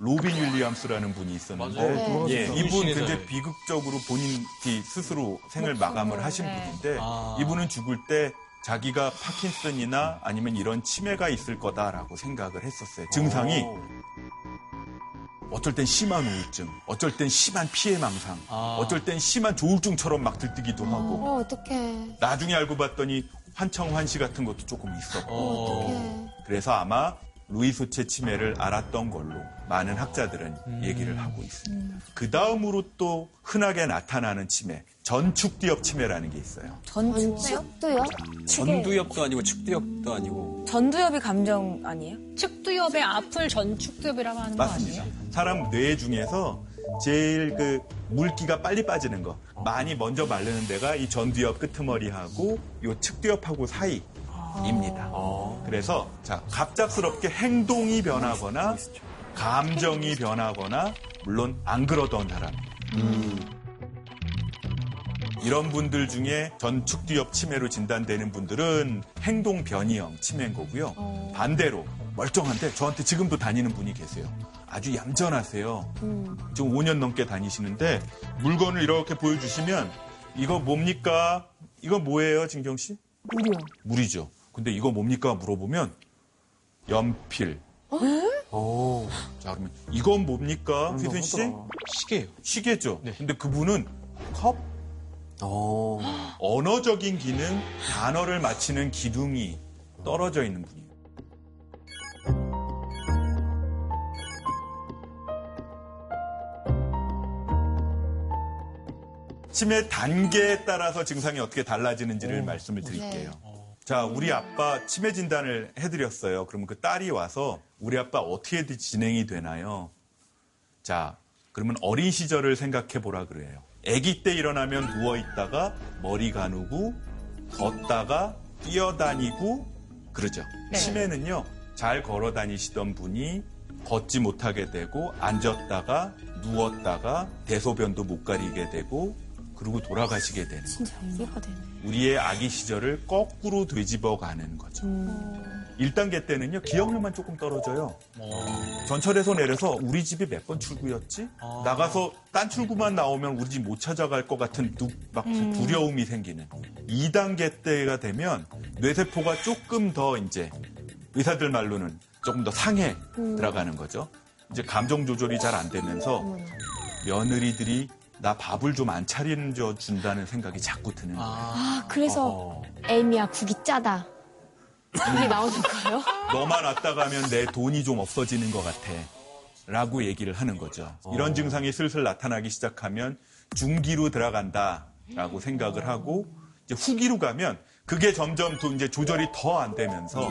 로빈 윌리엄스라는 분이 있었는데 맞아요. 예, 네. 이분. 굉장히 비극적으로 본인 이 스스로 생을 마감을 하신 네. 분인데 아. 이분은 죽을 때 자기가 파킨슨이나 아니면 이런 치매가 있을 거다라고 생각을 했었어요. 증상이 어쩔 땐 심한 우울증, 어쩔 땐 심한 피해망상, 아. 어쩔 땐 심한 조울증처럼 막 들뜨기도 하고 어, 어떡해. 나중에 알고 봤더니 환청환시 같은 것도 조금 있었고 어. 그래서 아마 루이소체 치매를 알았던 걸로 많은 학자들은 음. 얘기를 하고 있습니다. 그 다음으로 또 흔하게 나타나는 치매, 전축뒤엽 치매라는 게 있어요. 전축요? 축도요? 전두엽도 아니고 측두엽도 아니고 전두엽이 감정 아니에요? 측두엽의 앞을 전축두엽이라고 하는 거 맞습니다. 아니에요? 사람 뇌 중에서 제일 그 물기가 빨리 빠지는 거, 많이 먼저 마르는 데가 이 전두엽 끄트머리하고 요 측두엽하고 사이 입니다. 그래서 자 갑작스럽게 행동이 변하거나 감정이 변하거나 물론 안 그러던 사람. 이런 분들 중에 전축두엽 치매로 진단되는 분들은 행동 변이형 치매인 거고요. 반대로 멀쩡한데 저한테 지금도 다니는 분이 계세요. 아주 얌전하세요. 지금 5년 넘게 다니시는데 물건을 이렇게 보여주시면 이거 뭡니까? 이거 뭐예요, 진경 씨? 물이요. 물이죠. 근데 이거 뭡니까? 물어보면 연필. 자 그러면 이건 뭡니까, 휘순 씨? 시계예요. 시계죠. 네. 근데 그분은 컵 어. 언어적인 기능, 단어를 맞히는 기둥이 떨어져 있는 분이에요. 치매 단계에 따라서 증상이 어떻게 달라지는지를 말씀을 드릴게요. 자, 우리 아빠 치매 진단을 해드렸어요. 그러면 그 딸이 와서 우리 아빠 어떻게 진행이 되나요? 자, 그러면 어린 시절을 생각해 보라 그래요. 아기 때 일어나면 누워 있다가 머리 가누고 걷다가 뛰어다니고 그러죠. 치매는요. 잘 걸어 다니시던 분이 걷지 못하게 되고 앉았다가 누웠다가 대소변도 못 가리게 되고 그리고 돌아가시게 되는 거예요. 이해가 되네. 우리의 아기 시절을 거꾸로 되짚어 가는 거죠. 1단계 때는요, 기억력만 조금 떨어져요. 전철에서 내려서 우리 집이 몇 번 출구였지? 나가서 딴 출구만 나오면 우리 집 못 찾아갈 것 같은 두, 막 두려움이 생기는. 2단계 때가 되면 뇌세포가 조금 더 이제 의사들 말로는 조금 더 상해 들어가는 거죠. 이제 감정 조절이 잘 안 되면서 며느리들이 나 밥을 좀 안 차려 준다는 생각이 자꾸 드는 거예요. 아, 그래서 에이미야, 국이 짜다. 이게 나오는 거예요? 너만 왔다 가면 내 돈이 좀 없어지는 것 같아. 라고 얘기를 하는 거죠. 이런 증상이 슬슬 나타나기 시작하면 중기로 들어간다. 라고 생각을 하고, 이제 후기로 가면 그게 점점 또 이제 조절이 더 안 되면서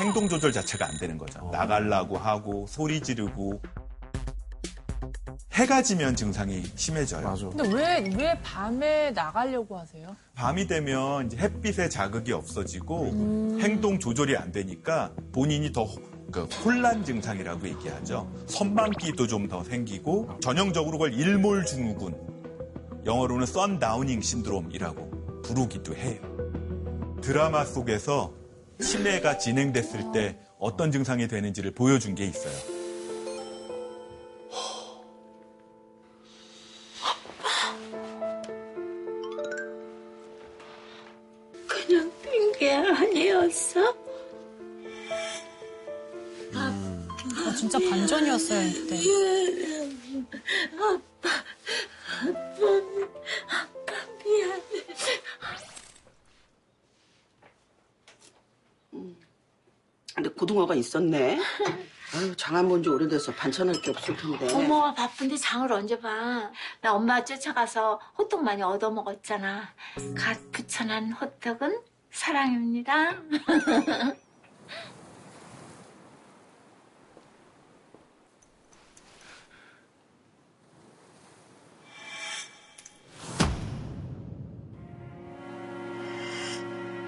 행동 조절 자체가 안 되는 거죠. 나가려고 하고, 소리 지르고. 해가 지면 증상이 심해져요. 맞아. 근데 왜, 왜 밤에 나가려고 하세요? 밤이 되면 이제 햇빛의 자극이 없어지고 행동 조절이 안 되니까 본인이 더 그 혼란 증상이라고 얘기하죠. 선망기도 좀 더 생기고 전형적으로 그걸 일몰 증후군, 영어로는 선다우닝 신드롬이라고 부르기도 해요. 드라마 속에서 치매가 진행됐을 때 어떤 증상이 되는지를 보여준 게 있어요. 아니었어? 아, 진짜 반전이었어요, 이때. 미안해. 근데 고등어가 있었네. 아유, 장안 본지 오래돼서 반찬할 게 없을 텐데. 어머 바쁜데 장을 언제 봐? 나 엄마 쫓아가서 호떡 많이 얻어 먹었잖아. 갓 부쳐난 호떡은 사랑입니다.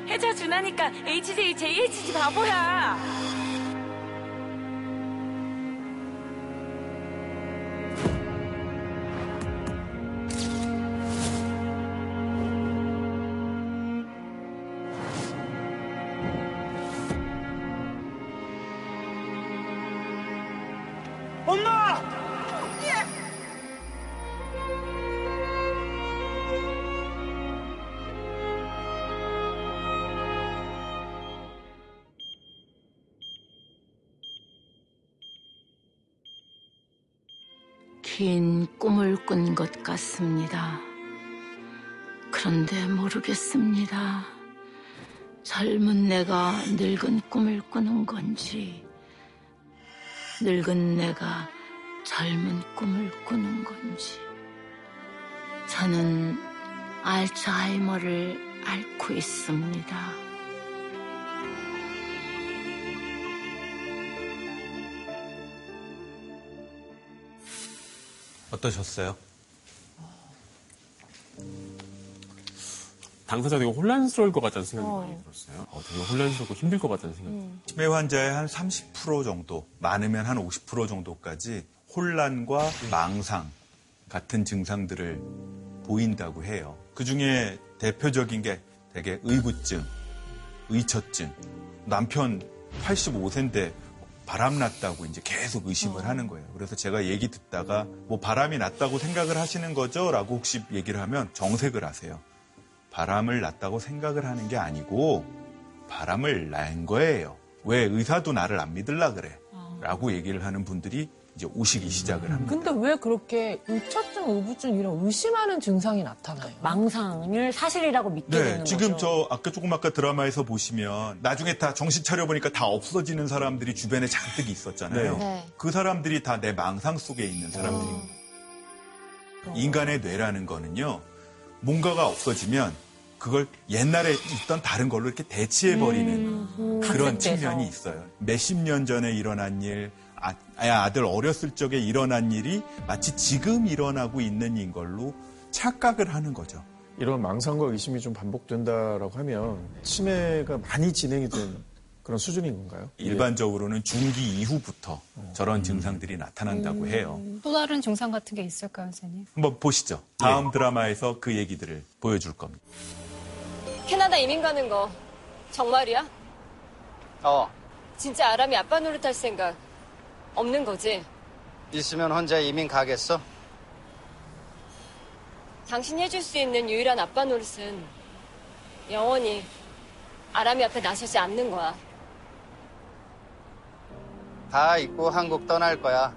해자 준하니까 HJ, JHG 바보야. 것 같습니다. 그런데 모르겠습니다. 젊은 내가 늙은 꿈을 꾸는 건지, 늙은 내가 젊은 꿈을 꾸는 건지. 저는 알츠하이머를 앓고 있습니다. 어떠셨어요? 당사자 되게 혼란스러울 것 같다는 생각이 많이 들었어요. 어, 되게 혼란스럽고 힘들 것 같다는 생각이. 치매 환자의 한 30% 정도, 많으면 한 50% 정도까지 혼란과 망상 같은 증상들을 보인다고 해요. 그 중에 대표적인 게 되게 의구증, 의처증, 남편 85세인데 바람 났다고 이제 계속 의심을 하는 거예요. 그래서 제가 얘기 듣다가 뭐 바람이 났다고 생각을 하시는 거죠? 라고 혹시 얘기를 하면 정색을 하세요. 바람을 났다고 생각을 하는 게 아니고 바람을 난 거예요. 왜 의사도 나를 안 믿을라 그래? 라고 얘기를 하는 분들이 이제 오시기 시작을 합니다. 근데 왜 그렇게 의처증, 의부증 이런 의심하는 증상이 나타나요? 망상을 사실이라고 믿게 네, 되는 지금 거죠. 저 아까 조금 아까 드라마에서 보시면 나중에 다 정신 차려 보니까 다 없어지는 사람들이 주변에 잔뜩 있었잖아요. 네. 그 사람들이 다 내 망상 속에 있는 사람들입니다. 인간의 뇌라는 거는요, 뭔가가 없어지면 그걸 옛날에 있던 다른 걸로 이렇게 대체해 버리는 그런 각색돼서. 측면이 있어요. 몇십 년 전에 일어난 일, 아, 아들 어렸을 적에 일어난 일이 마치 지금 일어나고 있는 인 걸로 착각을 하는 거죠. 이런 망상과 의심이 좀 반복된다라고 하면 치매가 많이 진행이 된 그런 수준인 건가요? 일반적으로는 중기 이후부터 저런 증상들이 나타난다고 해요. 또 다른 증상 같은 게 있을까요, 선생님? 한번 보시죠. 다음 드라마에서 그 얘기들을 보여줄 겁니다. 캐나다 이민 가는 거 정말이야? 어, 진짜 아람이 아빠 노릇할 생각 없는 거지? 있으면 혼자 이민 가겠어? 당신이 해줄 수 있는 유일한 아빠 노릇은 영원히 아람이 앞에 나서지 않는 거야. 다 잊고 한국 떠날 거야.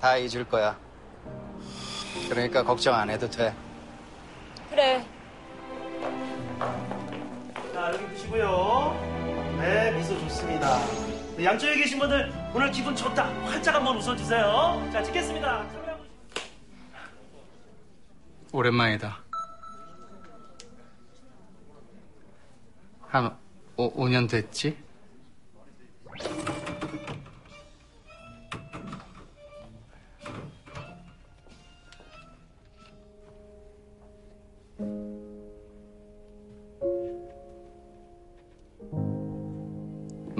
다 잊을 거야. 그러니까 걱정 안 해도 돼. 그래. 자, 여기 보시고요. 네, 미소 좋습니다. 네, 양쪽에 계신 분들 오늘 기분 좋다. 활짝 한번 웃어주세요. 자, 찍겠습니다. 오랜만이다. 한 오, 5년 됐지?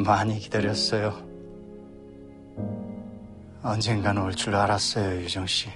많이 기다렸어요. 언젠간 올 줄 알았어요, 유정 씨.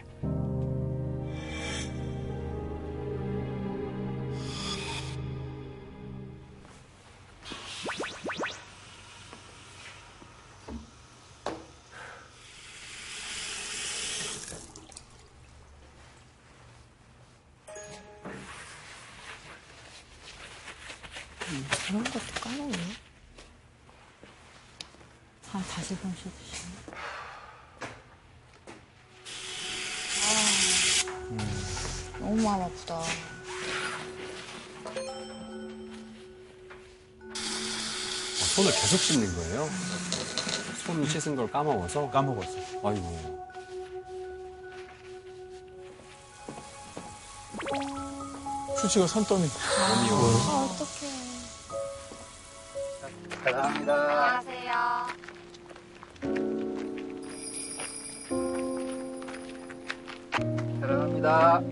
까먹어서? 까먹었어. 아이고. 수치가 산더미. 아, 어떡해. 사랑합니다. 안녕하세요. 사랑합니다. 사랑합니다.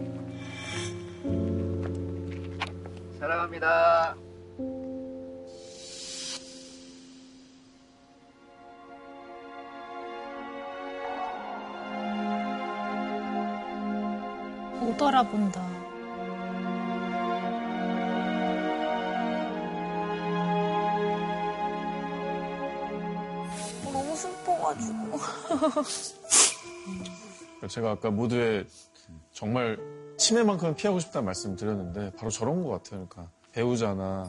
못 알아본다. 너무 슬퍼가지고. 제가 아까 모두의 정말 치매만큼은 피하고 싶다는 말씀을 드렸는데 바로 저런 것 같아요. 그러니까 배우자나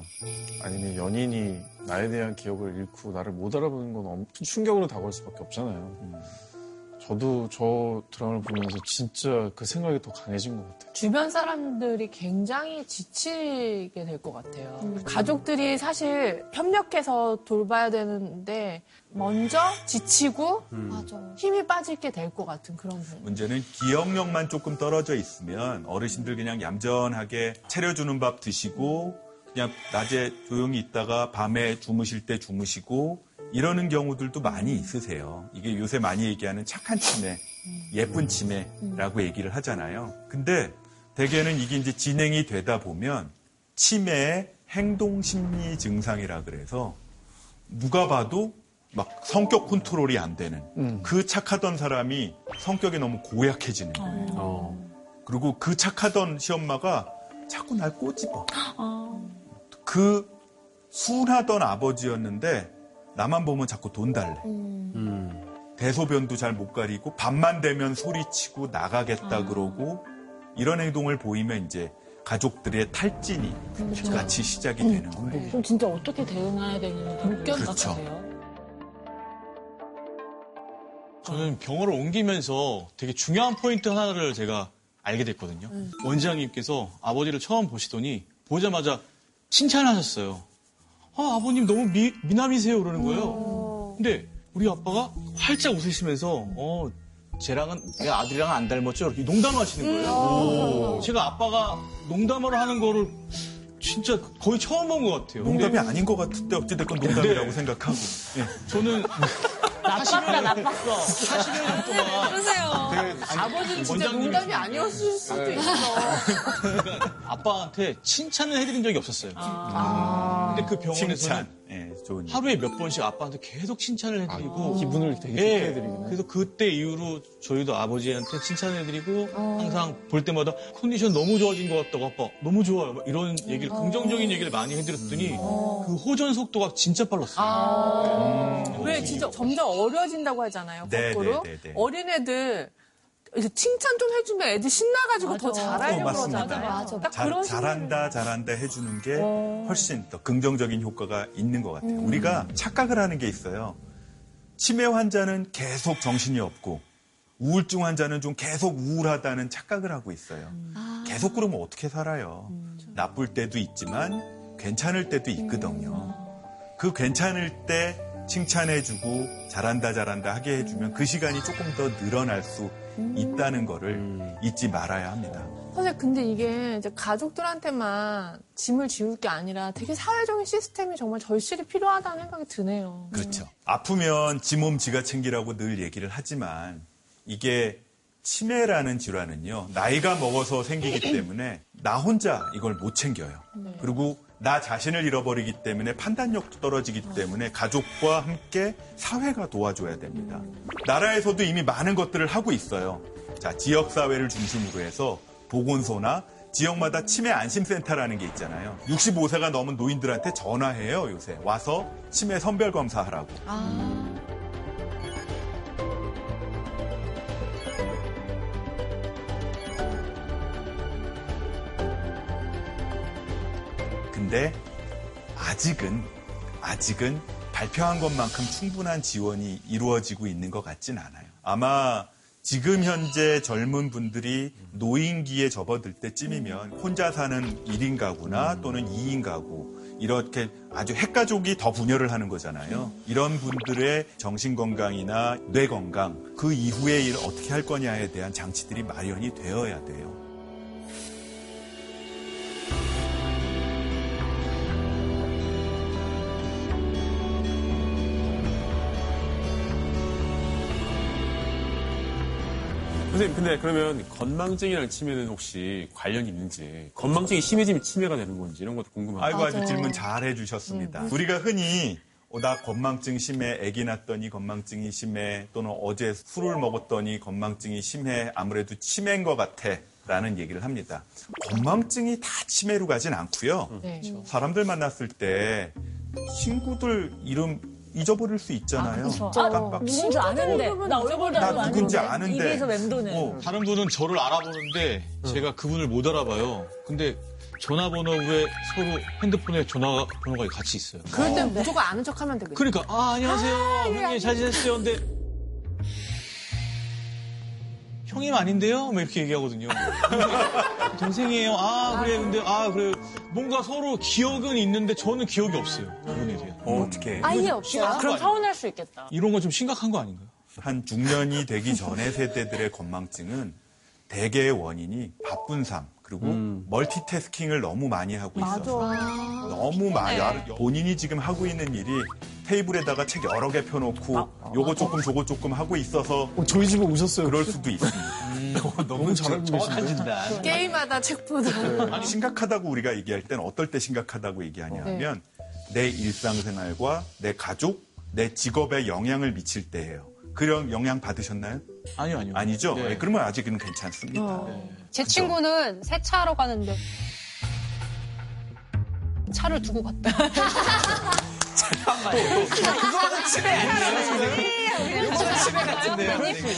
아니면 연인이 나에 대한 기억을 잃고 나를 못 알아보는 건 충격으로 다가올 수밖에 없잖아요. 저도 저 드라마를 보면서 진짜 그 생각이 더 강해진 것 같아요. 주변 사람들이 굉장히 지치게 될 것 같아요. 가족들이 사실 협력해서 돌봐야 되는데 먼저 지치고 힘이 빠지게 될 것 같은 그런 부분. 문제는 기억력만 조금 떨어져 있으면 어르신들 그냥 얌전하게 차려주는 밥 드시고 그냥 낮에 조용히 있다가 밤에 주무실 때 주무시고 이러는 경우들도 많이 있으세요. 이게 요새 많이 얘기하는 착한 치매, 예쁜 치매라고 얘기를 하잖아요. 근데 대개는 이게 이제 진행이 되다 보면 치매의 행동 심리 증상이라 그래서 누가 봐도 막 성격 컨트롤이 안 되는 그 착하던 사람이 성격이 너무 고약해지는 거예요. 그리고 그 착하던 시엄마가 자꾸 날 꼬집어. 그 순하던 아버지였는데 나만 보면 자꾸 돈 달래. 대소변도 잘 못 가리고 밤만 되면 소리치고 나가겠다 그러고 이런 행동을 보이면 이제 가족들의 탈진이 같이 시작이 되는 거예요. 그럼 진짜 어떻게 대응해야 되는지 못 그렇죠. 저는 병원을 옮기면서 되게 중요한 포인트 하나를 제가 알게 됐거든요. 원장님께서 아버지를 처음 보시더니 보자마자 칭찬하셨어요. 아, 아버님 너무 미, 미남이세요. 그러는 거예요. 근데 우리 아빠가 활짝 웃으시면서, 어, 쟤랑은, 내 아들이랑은 안 닮았죠? 이렇게 농담하시는 거예요. 제가 아빠가 농담을 하는 거를 진짜 거의 처음 본 것 같아요. 농담이 근데 아닌 것 같은데 어찌됐건 농담이라고 생각하고. 예. 저는 나빴다, 나빴어. 40여 년 동안 그러세요. 되게 아버지는 진짜 원장님이 농담이 아니었을 수도 있어. 아빠한테 칭찬을 해드린 적이 없었어요. 아. 근데 그 병원에서는 칭찬. 예, 좋은 하루에 몇 번씩 아빠한테 계속 칭찬을 해드리고 기분을 되게 예, 좋게 해드리구나. 그래서 그때 이후로 저희도 아버지한테 칭찬해드리고 항상 볼 때마다 컨디션 너무 좋아진 것 같다고 아빠 너무 좋아요 막 이런 얘기를 긍정적인 얘기를 많이 해드렸더니 그 호전 속도가 진짜 빨랐어요. 아. 왜 진짜 점점 어려진다고 하잖아요. 네, 거꾸로. 네, 네, 네. 어린애들 이제 칭찬 좀 해주면 애들 신나가지고 더 어, 잘하려고 맞습니다. 그러잖아요. 딱 잘, 그런 잘한다, 잘한다 해주는 게 훨씬 더 긍정적인 효과가 있는 것 같아요. 우리가 착각을 하는 게 있어요. 치매 환자는 계속 정신이 없고 우울증 환자는 좀 계속 우울하다는 착각을 하고 있어요. 계속 그러면 어떻게 살아요? 나쁠 때도 있지만 괜찮을 때도 있거든요. 그 괜찮을 때 칭찬해주고 잘한다 잘한다 하게 해주면 그 시간이 조금 더 늘어날 수 있다는 거를 잊지 말아야 합니다. 선생님, 근데 이게 이제 가족들한테만 짐을 지울 게 아니라 되게 사회적인 시스템이 정말 절실히 필요하다는 생각이 드네요. 그렇죠. 아프면 지 몸 지가 챙기라고 늘 얘기를 하지만 이게 치매라는 질환은요 나이가 먹어서 생기기 때문에 나 혼자 이걸 못 챙겨요. 그리고 나 자신을 잃어버리기 때문에 판단력도 떨어지기 때문에 가족과 함께 사회가 도와줘야 됩니다. 나라에서도 이미 많은 것들을 하고 있어요. 자, 지역사회를 중심으로 해서 보건소나 지역마다 치매 안심센터라는 게 있잖아요. 65세가 넘은 노인들한테 전화해요, 요새. 와서 치매 선별 검사하라고. 근데 아직은 아직은 발표한 것만큼 충분한 지원이 이루어지고 있는 것 같진 않아요. 아마 지금 현재 젊은 분들이 노인기에 접어들 때쯤이면 혼자 사는 1인 가구나 또는 2인 가구 이렇게 아주 핵가족이 더 분열을 하는 거잖아요. 이런 분들의 정신건강이나 뇌건강 그 이후에 일 어떻게 할 거냐에 대한 장치들이 마련이 되어야 돼요. 선생님, 근데 그러면 건망증이랑 치매는 혹시 관련이 있는지, 건망증이 심해지면 치매가 되는 건지 이런 것도 궁금합니다. 아이고 아주 질문 잘 해주셨습니다. 우리가 흔히 어, 나 건망증 심해, 아기 낳았더니 건망증이 심해, 또는 어제 술을 먹었더니 건망증이 심해, 아무래도 치매인 것 같아. 라는 얘기를 합니다. 건망증이 다 치매로 가진 않고요. 네. 사람들 만났을 때 친구들 이름 잊어버릴 수 있잖아요. 깜빡. 누군지 아는데 나 얼굴도 나 누군지 아는데, 아는데. 입에서 맴도는 어. 다른 분은 저를 알아보는데 제가 그분을 못 알아봐요. 근데 전화번호 에 서로 핸드폰에 전화번호가 같이 있어요. 그럴 땐 무조건 아는 척 하면 되거든요. 그러니까 아 안녕하세요 형님 잘 지냈어요 근데 형님 아닌데요? 뭐 이렇게 얘기하거든요. 동생이에요. 아 그래 근데 아 그래 뭔가 서로 기억은 있는데 저는 기억이 없어요. 그분에 대한. 어 떻게? 아예 없어. 그럼 서운할 수 있겠다. 이런 건 좀 심각한 거 아닌가요? 한 중년이 되기 전의 세대들의 건망증은 대개의 원인이 바쁜 삶 그리고 멀티태스킹을 너무 많이 하고 있어서 너무 많이 본인이 지금 하고 있는 일이 테이블에다가 책 여러 개 펴놓고 요거 조금 저거 조금 하고 있어서 저희 집은 오셨어요. 그럴 수도 있습니다. 너무 잘 알고 정확한 계신데. 진단. 게임하다 책 보다. 아니 심각하다고 우리가 얘기할 때는 어떨 때 심각하다고 얘기하냐 하면 내 일상생활과 내 가족, 내 직업에 영향을 미칠 때예요. 그런 영향 받으셨나요? 아니요 아니요. 아니죠? 네. 네, 그러면 아직은 괜찮습니다. 제 친구는 세차하러 가는데 차를 두고 갔다.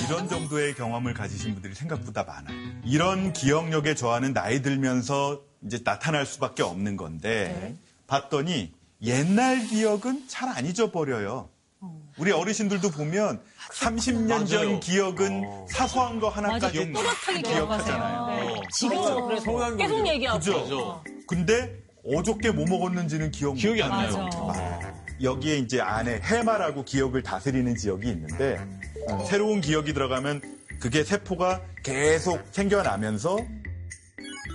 이런 정도의 경험을 가지신 분들이 생각보다 많아요. 이런 기억력에 저하는 나이 들면서 이제 나타날 수밖에 없는 건데 봤더니 옛날 기억은 잘 안 잊어버려요. 우리 어르신들도 보면 30년 전. 기억은 사소한 거 하나까지 또렷하게 기억하잖아요. 네. 지금도 그래서 계속 얘기하고. 그죠? 근데 어저께 뭐 먹었는지는 기억 기억이 안못 나요. 해요. 여기에 이제 안에 해마라고 기억을 다스리는 지역이 있는데 새로운 기억이 들어가면 그게 세포가 계속 생겨나면서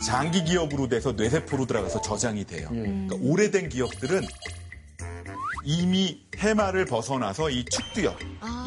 장기 기억으로 돼서 뇌세포로 들어가서 저장이 돼요. 그러니까 오래된 기억들은 이미 해마를 벗어나서 이 축두역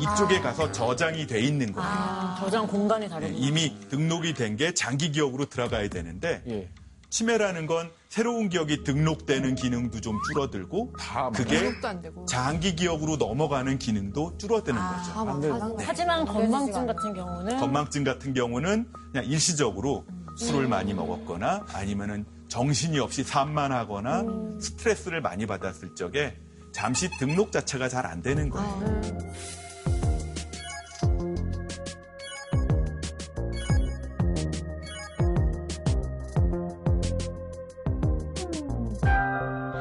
이쪽에 가서 저장이 돼 있는 거예요. 아, 저장 공간이 네, 다르구나. 이미 등록이 된 게 장기 기억으로 들어가야 되는데 예. 치매라는 건 새로운 기억이 등록되는 기능도 좀 줄어들고 그게 기억도 안 되고. 장기 기억으로 넘어가는 기능도 줄어드는 거죠. 하지만 건망증 같은 경우는 건망증 같은 경우는 그냥 일시적으로 술을 많이 먹었거나 아니면은 정신이 없이 산만하거나 스트레스를 많이 받았을 적에 잠시 등록 자체가 잘 안 되는 거예요.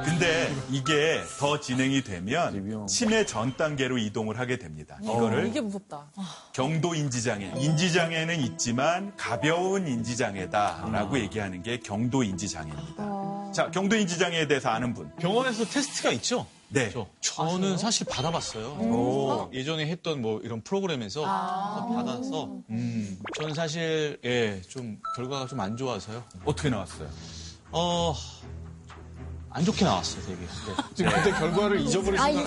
근데 이게 더 진행이 되면 치매 전 단계로 이동을 하게 됩니다. 이거를 이게 무섭다. 경도 인지장애. 인지장애는 있지만 가벼운 인지장애다라고 얘기하는 게 경도 인지장애입니다. 자, 경도 인지장애에 대해서 아는 분. 병원에서 테스트가 있죠? 네. 저, 저는 사실 받아봤어요. 어, 예전에 했던 뭐 이런 프로그램에서 받아서 음, 저는 사실 예, 좀 결과가 좀 안 좋아서요. 어떻게 나왔어요? 어, 안 좋게 나왔어요, 되게. 네. 지금 그때 결과를 잊어버리신 아, 거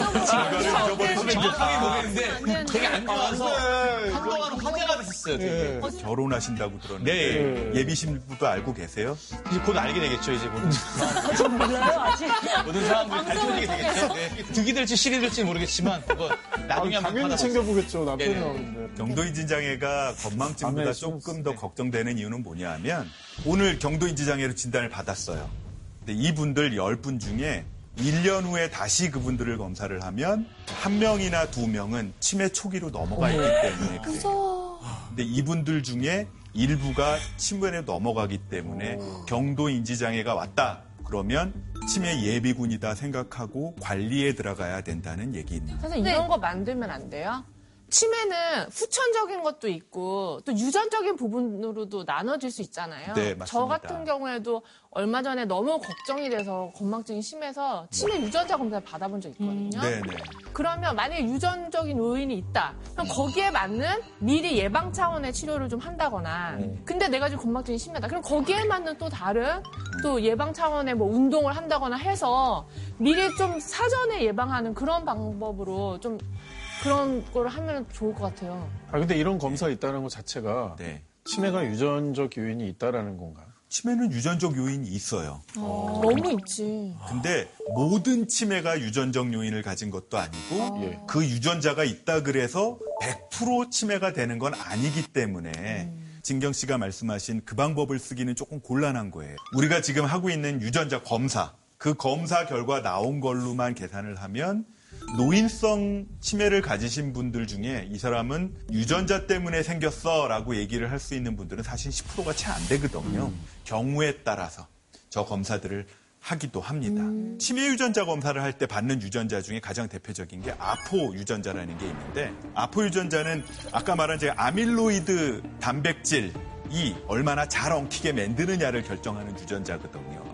잊어버리지 정확하게 모르겠는데 되게 안 좋아서 한동안 화제가 됐었어요, 되게. 결혼하신다고 들었는데 네. 예비 신부도 알고 계세요? 이제 곧 알게 되겠죠, 이제 모든, 좀 몰라요 아직. 모든 사람들이 밝혀지게 되겠죠. 네. 득이 될지 실이 될지 는 모르겠지만 그거 나중에 한번 당연히. 챙겨보겠죠. 남편이 네. 나오는데. 경도 인지 장애가 건망증보다 밤에 조금 더 걱정되는 이유는 뭐냐면 오늘 경도 인지 장애로 진단을 받았어요. 근데 이분들 10분 중에 1년 후에 다시 그분들을 검사를 하면 한 명이나 두 명은 치매 초기로 넘어가 있기 때문에 그래요. 근데 이분들 중에 일부가 치매에 넘어가기 때문에 경도 인지 장애가 왔다. 그러면 치매 예비군이다 생각하고 관리에 들어가야 된다는 얘기입니다. 선생님 이런 거 만들면 안 돼요? 치매는 후천적인 것도 있고 또 유전적인 부분으로도 나눠질 수 있잖아요. 네, 맞습니다. 저 같은 경우에도 얼마 전에 너무 걱정이 돼서 건망증이 심해서 치매 유전자 검사를 받아본 적 있거든요. 네네. 그러면 만약에 유전적인 요인이 있다. 그럼 거기에 맞는 미리 예방 차원의 치료를 좀 한다거나. 근데 내가 지금 건망증이 심하다. 그럼 거기에 맞는 또 다른 또 예방 차원의 뭐 운동을 한다거나 해서 미리 좀 사전에 예방하는 그런 방법으로 좀 그런 걸 하면 좋을 것 같아요. 아 근데 이런 검사 있다는 것 자체가 네. 치매가 유전적 요인이 있다라는 건가 요? 치매는 유전적 요인이 있어요. 너무 있지. 근데 모든 치매가 유전적 요인을 가진 것도 아니고 예. 그 유전자가 있다 그래서 100% 치매가 되는 건 아니기 때문에 진경 씨가 말씀하신 그 방법을 쓰기는 조금 곤란한 거예요. 우리가 지금 하고 있는 유전자 검사, 그 검사 결과 나온 걸로만 계산을 하면 노인성 치매를 가지신 분들 중에 이 사람은 유전자 때문에 생겼어 라고 얘기를 할 수 있는 분들은 사실 10%가 채 안 되거든요. 경우에 따라서 저 검사들을 하기도 합니다. 치매 유전자 검사를 할 때 받는 유전자 중에 가장 대표적인 게 아포 유전자라는 게 있는데 아포 유전자는 아까 말한 제 아밀로이드 단백질이 얼마나 잘 엉키게 만드느냐를 결정하는 유전자거든요.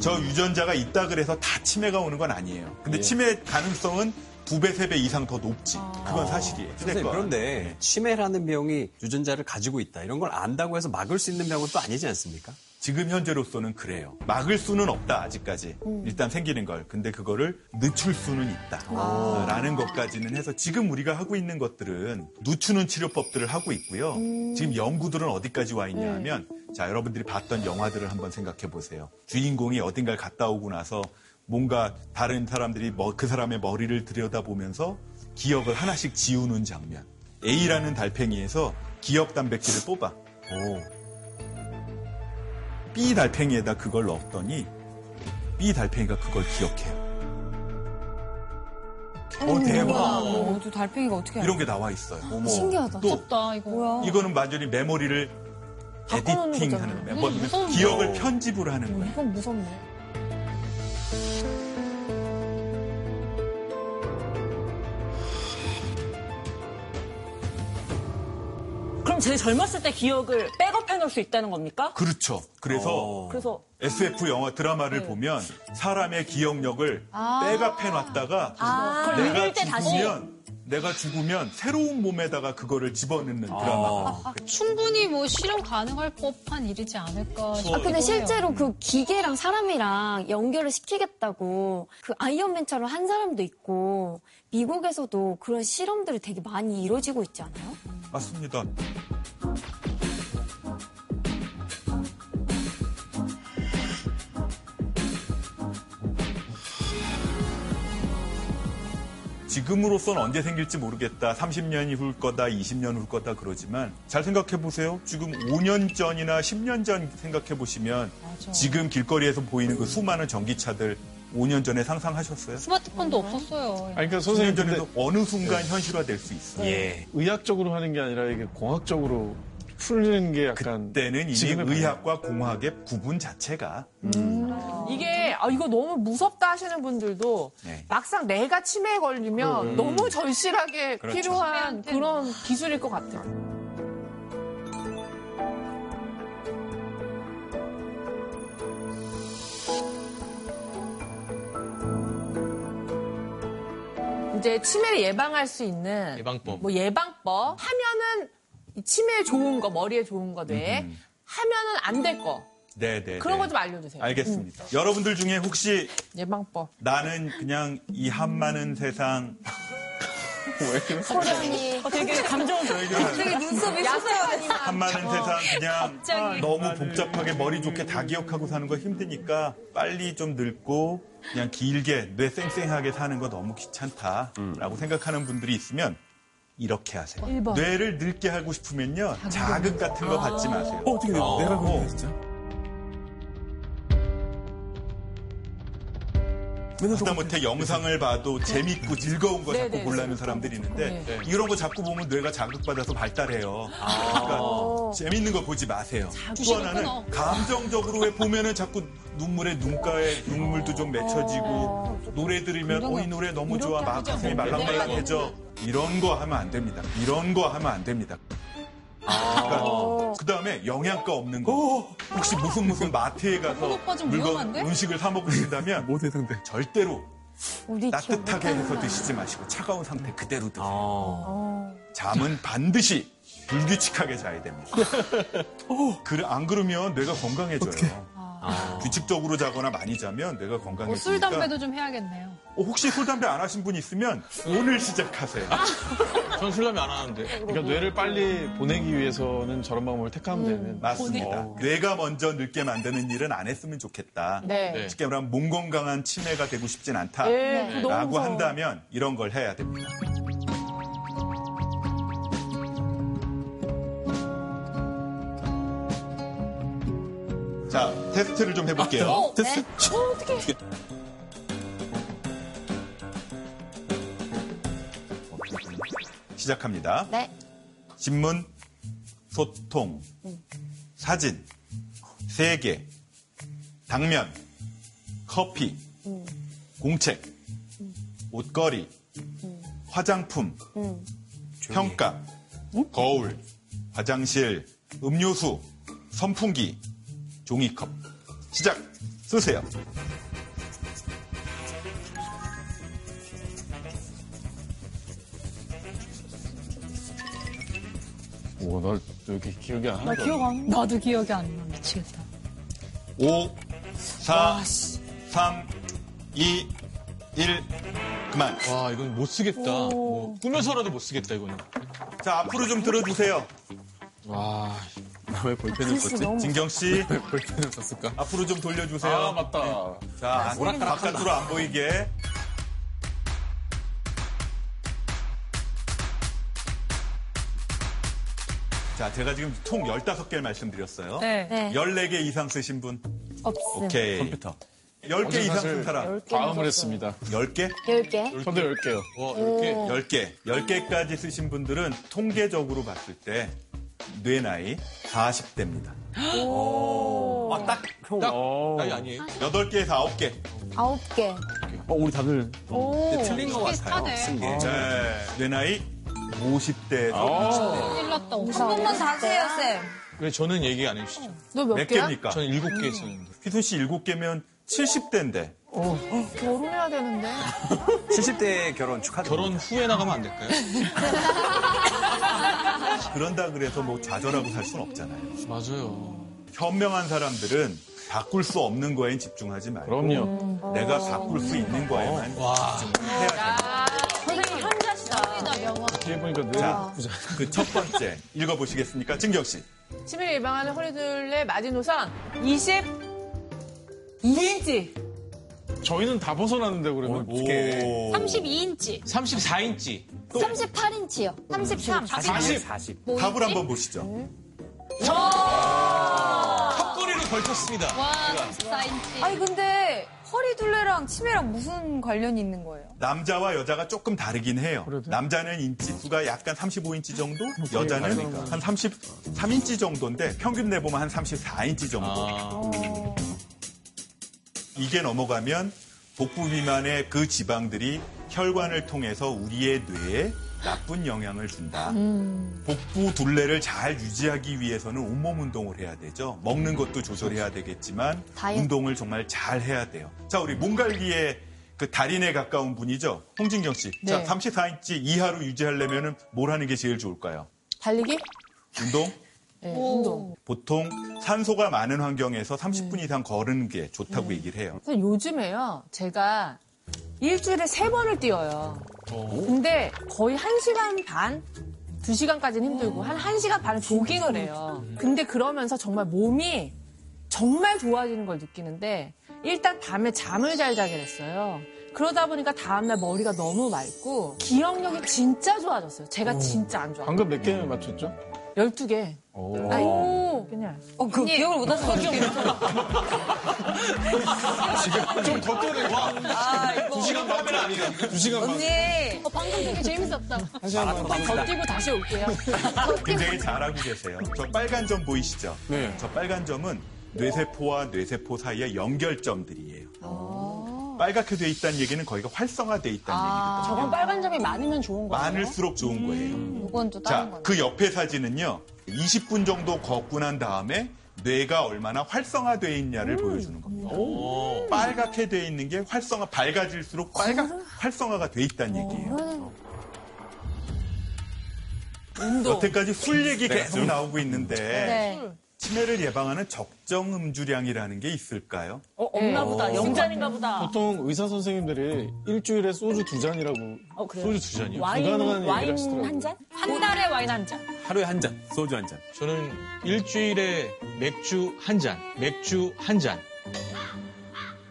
저 유전자가 있다 그래서 다 치매가 오는 건 아니에요. 근데 예. 치매 가능성은 두 배, 세 배 이상 더 높지. 그건 사실이에요. 선생님, 그런데 치매라는 병이 유전자를 가지고 있다. 이런 걸 안다고 해서 막을 수 있는 병은 또 아니지 않습니까? 지금 현재로서는 그래요. 막을 수는 없다, 아직까지. 일단 생기는 걸. 근데 그거를 늦출 수는 있다. 아. 라는 것까지는 해서 지금 우리가 하고 있는 것들은 늦추는 치료법들을 하고 있고요. 지금 연구들은 어디까지 와 있냐 하면 자, 여러분들이 봤던 영화들을 한번 생각해 보세요. 주인공이 어딘가를 갔다 오고 나서 뭔가 다른 사람들이 뭐- 그 사람의 머리를 들여다보면서 기억을 하나씩 지우는 장면. A라는 달팽이에서 기억 단백질을 뽑아. 오. B 달팽이에다 그걸 넣었더니 B 달팽이가 그걸 기억해요. 어, 대박. 어, 저 달팽이가 어떻게 이런 게 나와 있어요. 신기하다. 또 무섭다 이거. 뭐야? 이거는 완전히 메모리를 바꿔놓는 에디팅하는 거잖아요. 음, 무서운데. 기억을 편집을 하는 거예요. 이건 무섭네. 그럼 제일 젊었을 때 기억을 백업해 놓을 수 있다는 겁니까? 그렇죠. 그래서 그래서 SF 영화 드라마를 보면 사람의 기억력을 아. 백업해 놨다가 아, 그걸 내가 잃을 때 다시? 죽으면 내가 죽으면 새로운 몸에다가 그거를 집어넣는 드라마가 아, 충분히 뭐 실험 가능할 법한 일이지 않을까 아, 싶기도 근데. 실제로 그 기계랑 사람이랑 연결을 시키겠다고 그 아이언맨처럼 한 사람도 있고 미국에서도 그런 실험들이 되게 많이 이루어지고 있지 않아요? 맞습니다. 지금으로선 언제 생길지 모르겠다. 30년이 후일 거다, 20년 후일 거다 그러지만 잘 생각해 보세요. 지금 5년 전이나 10년 전 생각해 보시면 지금 길거리에서 보이는 그 수많은 전기차들 5년 전에 상상하셨어요? 스마트폰도 없었어요. 아니, 그러니까 10년 선생님 전에도 어느 순간 현실화될 수 있어요. 예. 의학적으로 하는 게 아니라 이게 공학적으로 풀는 게 약간 그때는 이미 지금의 의학과 공학의 구분 자체가 이게 아, 이거 너무 무섭다 하시는 분들도 네. 막상 내가 치매에 걸리면 음. 너무 절실하게 그렇죠. 필요한 그런 기술일 것 같아요. 이제 치매를 예방할 수 있는 예방법. 뭐 예방법 하면은 이 치매에 좋은 거 머리에 좋은 거 뇌에 하면은 안 될 거 네네. 그런 거 좀 알려주세요. 알겠습니다. 여러분들 중에 혹시 음, 예방법. 나는 그냥 이 한많은 세상 소련이 어, 되게 감정 되게 눈썹이 솟아요. 한많은 세상 그냥 갑자기. 너무 복잡하게 머리 좋게 다 기억하고 사는 거 힘드니까 빨리 좀 늙고 그냥 길게 뇌 쌩쌩하게 사는 거 너무 귀찮다라고 생각하는 분들이 있으면 이렇게 하세요. 일 번. 뇌를 늙게 하고 싶으면요 자극 같은 거 받지 마세요. 어, 어떻게 어, 내가 어. 그러네, 진짜. 하다 못해 영상을 봐도 재밌고 즐거운 거 자꾸 네네. 보려는 사람들이 있는데 네. 이런 거 자꾸 보면 뇌가 자극받아서 발달해요. 그러니까 재밌는 거 보지 마세요. 또 하나는 끊어. 감정적으로 왜 보면은 자꾸 눈물에 눈가에 눈물도 좀 맺혀지고 노래 들으면 어 이 노래 너무 좋아 막 가슴이 말랑말랑해져 이런 거 하면 안 됩니다. 이런 거 하면 안 됩니다. 그 다음에 영양가 없는 거. 혹시 무슨 무슨 마트에 가서 오빠 좀 물건 위험한데? 음식을 사 먹으신다면 뭐 대상대. 절대로 우리 따뜻하게 해서 드시지 마시고 차가운 상태 그대로 드세요. 어. 잠은 반드시 불규칙하게 자야 됩니다. 어, 그래, 안 그러면 뇌가 건강해져요. 규칙적으로 자거나 많이 자면 뇌가 뭐 건강해지니까 술, 담배도 좀 해야겠네요. 어, 혹시 술, 담배 안 하신 분 있으면 오늘 시작하세요. 전 술 담배 안 하는데. 그러니까 뇌를 빨리 보내기 위해서는 저런 방법을 택하면 되는. 맞습니다. 어. 뇌가 먼저 늙게 만드는 일은 안 했으면 좋겠다. 네. 네. 쉽게 말하면 몸 건강한 치매가 되고 싶진 않다. 예, 그거 너무 라고 무서워. 한다면 이런 걸 해야 됩니다. 자, 테스트를 좀 해볼게요. 어, 테스트? 어, 어떡해. 시작합니다. 네. 신문, 소통, 사진, 세계, 당면, 커피, 공책, 옷걸이, 화장품, 평가, 거울, 화장실, 음료수, 선풍기, 종이컵. 시작! 쓰세요. 오, 나 여기 기억이 안 나 나다. 기억 안 나. 나도 기억이 안 나. 미치겠다. 5, 4, 3, 2, 1, 그만. 와, 이건 못 쓰겠다. 뭐, 꾸며서라도 못 쓰겠다, 이거는. 자, 앞으로 좀 들어주세요. 와, 나 왜 볼펜을 썼지? 진경 씨, 왜 볼펜을 썼을까? 앞으로 좀 돌려주세요. 아, 맞다. 자, 바깥으로 안 보이게. 자, 제가 지금 총 15개를 말씀드렸어요. 네. 네. 14개 이상 쓰신 분? 없음. 오케이. 컴퓨터. 10개 어제 이상 쓴 사람? 과음을 했습니다. 10개? 10개. 저도 10개요. 와, 이렇게. 10개. 10개까지 쓰신 분들은 통계적으로 봤을 때 뇌 나이 40대입니다. 아, 딱, 형. 딱, 어. 나이 아니에요? 8개에서 9개. 9개. 어, 우리 다들. 오. 틀린 것 같아요. 비슷하네. 쓴 게. 네. 뇌 나이 50대에서 아. 60대. 큰일 났다. 한 번만 다시 해요, 쌤. 왜 저는 얘기 안 해주시죠? 너몇몇 개야? 개입니까? 저는 일곱 개 했었는데. 휘순 씨 7개면 70대인데. 결혼해야 되는데. 70대 결혼 축하드립니다. 결혼 후에 나가면 안 될까요? 그런다 그래서 뭐 좌절하고 살 수는 없잖아요. 맞아요. 현명한 사람들은 바꿀 수 없는 거에 집중하지 말고 그럼요. 내가 바꿀 수 있는 거에만 와. 집중해야 됩니다. 선생님 현자시다. 뒤에 보니까 부자. 그첫 번째 읽어보시겠습니까? 진경 씨. 치매를 예방하는 허리둘레 마지노선 22인치. 저희는 다 벗어났는데, 그러면. 오. 32인치. 34인치. 38인치요. 33. 40. 40. 답을 한번 보시죠. 턱걸이로 걸쳤습니다. 와, 34인치. 아니, 근데 허리 둘레랑 치매랑 무슨 관련이 있는 거예요? 남자와 여자가 조금 다르긴 해요. 남자는 인치수가 약간 35인치 정도, 여자는 한 33인치 정도인데 평균 내보면 한 34인치 정도. 아, 이게 넘어가면 복부 비만의 그 지방들이 혈관을 통해서 우리의 뇌에 나쁜 영향을 준다. 복부 둘레를 잘 유지하기 위해서는 온몸 운동을 해야 되죠. 먹는 것도 조절해야 되겠지만 다이어트. 운동을 정말 잘 해야 돼요. 자, 우리 몸 관리의 그 달인에 가까운 분이죠. 홍진경 씨. 자, 네. 34인치 이하로 유지하려면 뭘 하는 게 제일 좋을까요? 달리기? 운동? 네, 운동. 보통 산소가 많은 환경에서 30분 이상 걸으는 게 좋다고 얘기를 해요. 그래서 요즘에요, 제가 일주일에 세 번을 뛰어요. 근데 거의 한 시간 반? 두 시간까지는 힘들고, 한 한 시간 반을 조깅을 해요. 근데 그러면서 정말 몸이 정말 좋아지는 걸 느끼는데, 일단 밤에 잠을 잘 자게 됐어요. 그러다 보니까 다음날 머리가 너무 맑고, 기억력이 진짜 좋아졌어요. 제가 진짜 안 좋아. 방금 몇 개 맞췄죠? 12개. 오. 아니, 그냥. 어, 그 기억을 못 하셔서 어떻게 좀 덧거네. 와, 두 시간 반면 아니야. 두 시간 반. 언니. 어, 방금 되게 재밌었다. 더 뛰고 다시 올게요. 굉장히 잘하고 계세요. 저 빨간 점 보이시죠? 네. 저 빨간 점은 뇌세포와 뇌세포 사이의 연결점들이에요. 빨갛게 돼 있다는 얘기는 거기가 활성화돼 있다는 얘기거든요. 저건 빨간 점이 많으면 좋은 거예요. 많을수록 좋은 거예요. 이건 또 다른 자, 거네. 그 옆에 사진은요. 20분 정도 걷고 난 다음에 뇌가 얼마나 활성화되어 있냐를 보여주는 겁니다. 빨갛게 돼 있는 게 활성화, 밝아질수록 빨갛, 활성화가 돼 있다는 얘기예요. 운동. 여태까지 술 얘기 계속 나오고 있는데 네. 치매를 예방하는 적정 음주량이라는 게 있을까요? 어, 없나 보다. 어. 영잔인가 보다. 보통 의사 선생님들이 일주일에 소주 두 잔이라고. 어, 그래요? 소주 두 잔이요? 와인, 불가능한 얘기를 와인 하시더라고요. 한 잔? 한 달에 와인 한 잔. 하루에 한 잔, 소주 한 잔. 저는 일주일에 맥주 한 잔, 맥주 한 잔.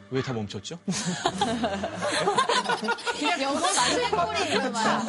왜 다 멈췄죠? 그냥 영어 꼴이 거야.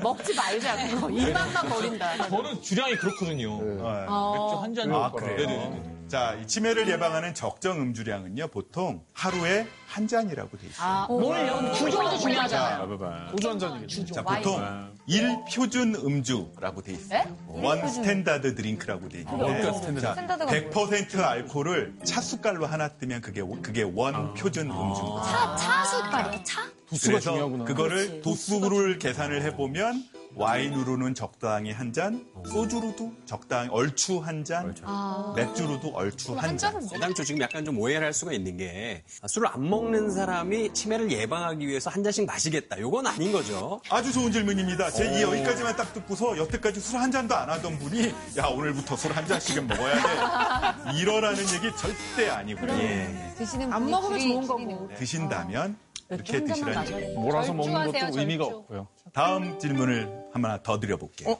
먹지 말자. 입맛만 버린다. 저는 주량이 그렇거든요. 맥주 한 잔. 아, 그래요? 자, 이 치매를 예방하는 적정 음주량은요, 보통 하루에 한 잔이라고 돼 있어요. 아, 뭘요? 주정도 중요하잖아요. 소주 한 잔이겠죠. 자, 보통 일 표준 음주라고 돼 있어요. 네? one standard drink라고 돼 있는데 어떤 자, standard가 100% 알코올을 차숟갈로 하나 뜨면 그게 그게 one 표준 음주인 거죠. 차, 차 숟갈이요? 차? 도수가 그래서 중요하구나. 그거를. 도수를 계산을 해보면 와인으로는 적당히 한 잔, 소주로도 적당히 얼추 한 잔, 아. 맥주로도 얼추 한 잔. 애당초 지금 약간 좀 오해를 할 수가 있는 게 술을 안 먹는 사람이 치매를 예방하기 위해서 한 잔씩 마시겠다. 요건 아닌 거죠. 아주 좋은 질문입니다. 제 이 여기까지만 딱 듣고서 여태까지 술 한 잔도 안 하던 분이 야 오늘부터 술 한 잔씩은 먹어야 돼. 이러라는 얘기 절대 아니고요. 예. 드시는 안 먹으면 좋은 거고. 드신다면 이렇게 드시라는 얘기. 몰아서 먹는 것도 의미가 절주. 없고요. 다음 질문을 하나 더 드려볼게요.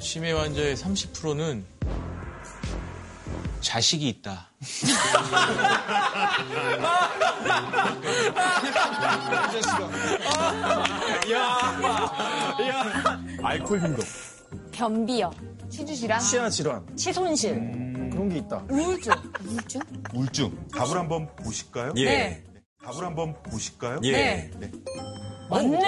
치매 환자의 30%는 자식이 있다. 알코올 중독. 변비요. 치주질환? 치아 질환. 치손실. 음, 그런 게 있다. 우울증. 우울증? 우울증. 답을 한번 보실까요? 예. 네. 답을 한번 보실까요? 예. 네. 맞네.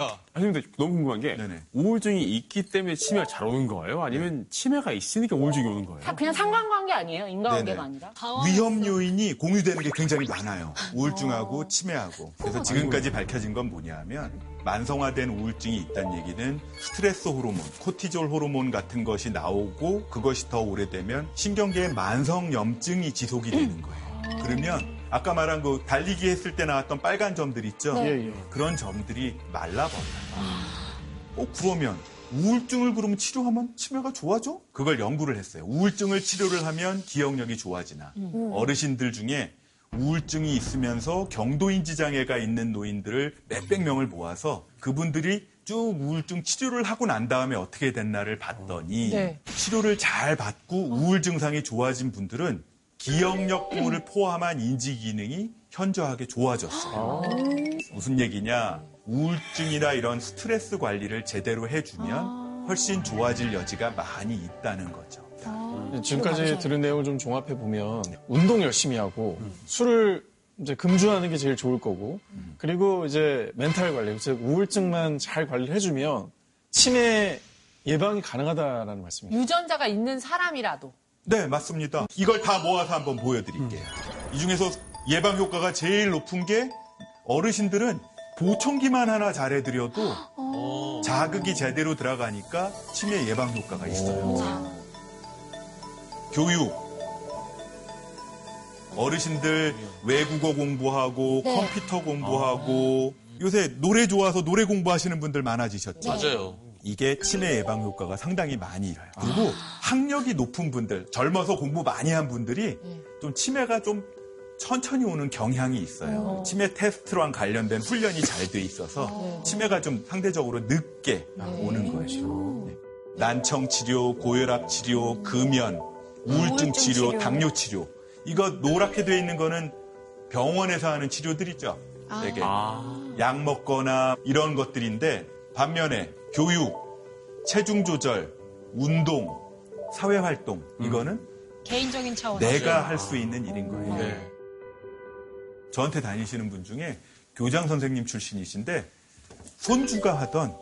야. 아니 근데 너무 궁금한 게 네네. 우울증이 있기 때문에 치매가 잘 오는 거예요? 아니면 치매가 있으니까 우울증이 오는 거예요? 다 그냥 상관관계 아니에요? 인과관계가 네네. 아니라? 위험 요인이 공유되는 게 굉장히 많아요. 우울증하고 치매하고. 그래서 지금까지 밝혀진 건 뭐냐면 만성화된 우울증이 있다는 얘기는 스트레스 호르몬, 코티졸 호르몬 같은 것이 나오고 그것이 더 오래되면 신경계의 만성 염증이 지속이 되는 거예요. 그러면 아까 말한 그 달리기 했을 때 나왔던 빨간 점들 있죠? 네. 예, 예. 그런 점들이 말라버려요. 어, 그러면 우울증을 그러면 치료하면 치매가 좋아져? 그걸 연구를 했어요. 우울증을 치료를 하면 기억력이 좋아지나. 어르신들 중에 우울증이 있으면서 경도인지 장애가 있는 노인들을 몇백 명을 모아서 그분들이 쭉 우울증 치료를 하고 난 다음에 어떻게 됐나를 봤더니 네. 치료를 잘 받고 우울 증상이 좋아진 분들은 기억력 부분을 포함한 인지 기능이 현저하게 좋아졌어요. 무슨 얘기냐? 우울증이나 이런 스트레스 관리를 제대로 해주면 훨씬 좋아질 여지가 많이 있다는 거죠. 지금까지 들은 내용을 좀 종합해 보면 운동 열심히 하고 술을 이제 금주하는 게 제일 좋을 거고 그리고 이제 멘탈 관리, 즉 우울증만 잘 관리를 해주면 치매 예방이 가능하다라는 말씀이에요. 유전자가 있는 사람이라도. 네, 맞습니다. 이걸 다 모아서 한번 보여드릴게요. 이 중에서 예방 효과가 제일 높은 게 어르신들은 보청기만 하나 잘해드려도 자극이 제대로 들어가니까 치매 예방 효과가 있어요. 교육. 어르신들 외국어 공부하고 네. 컴퓨터 공부하고 요새 노래 좋아서 노래 공부하시는 분들 많아지셨죠. 맞아요. 이게 치매 예방 효과가 상당히 많이 일어요. 그리고 학력이 높은 분들, 젊어서 공부 많이 한 분들이 좀 치매가 좀 천천히 오는 경향이 있어요. 치매 테스트랑 관련된 훈련이 잘 돼 있어서 치매가 좀 상대적으로 늦게 오는 거죠. 네. 난청 치료, 고혈압 치료, 금연, 우울증 치료, 당뇨 치료. 이거 노랗게 돼 있는 거는 병원에서 하는 치료들이죠. 되게 약 먹거나 이런 것들인데 반면에 교육, 체중 조절, 운동, 사회 활동 이거는 개인적인 차원. 내가 할 수 있는 일인 거예요. 네. 저한테 다니시는 분 중에 교장 선생님 출신이신데 손주가 하던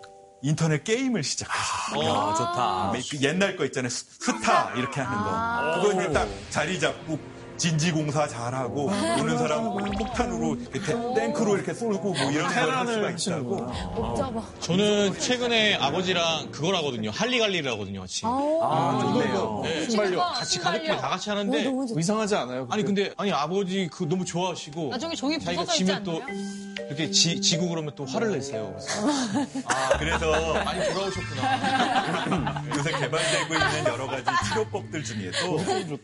인터넷 게임을 시작하셨어요. 아, 좋다. 그 옛날 거 있잖아요. 스- 스타 이렇게 하는 거. 그거 이제 딱 자리 잡고 진지공사 잘하고 오는 사람 폭탄으로 이렇게 탱크로 이렇게 쏠고 뭐 이런 걸 할 수가 있다고. 저는 최근에 아버지랑 그걸 하거든요. 할리갈리를 하거든요, 같이. 아, 좋네요. 네. 순발력. 같이 가족끼리 다 같이 하는데. 이상하지 않아요? 아니, 근데, 아니, 아버지 그 너무 좋아하시고. 나중에 종이 자기가 부서져 있지 지면 또 않나요? 이렇게 지, 지고 그러면 또 화를 내세요. 아, 그래서 많이 돌아오셨구나. 요새 개발되고 있는 여러 가지 치료법들 중에도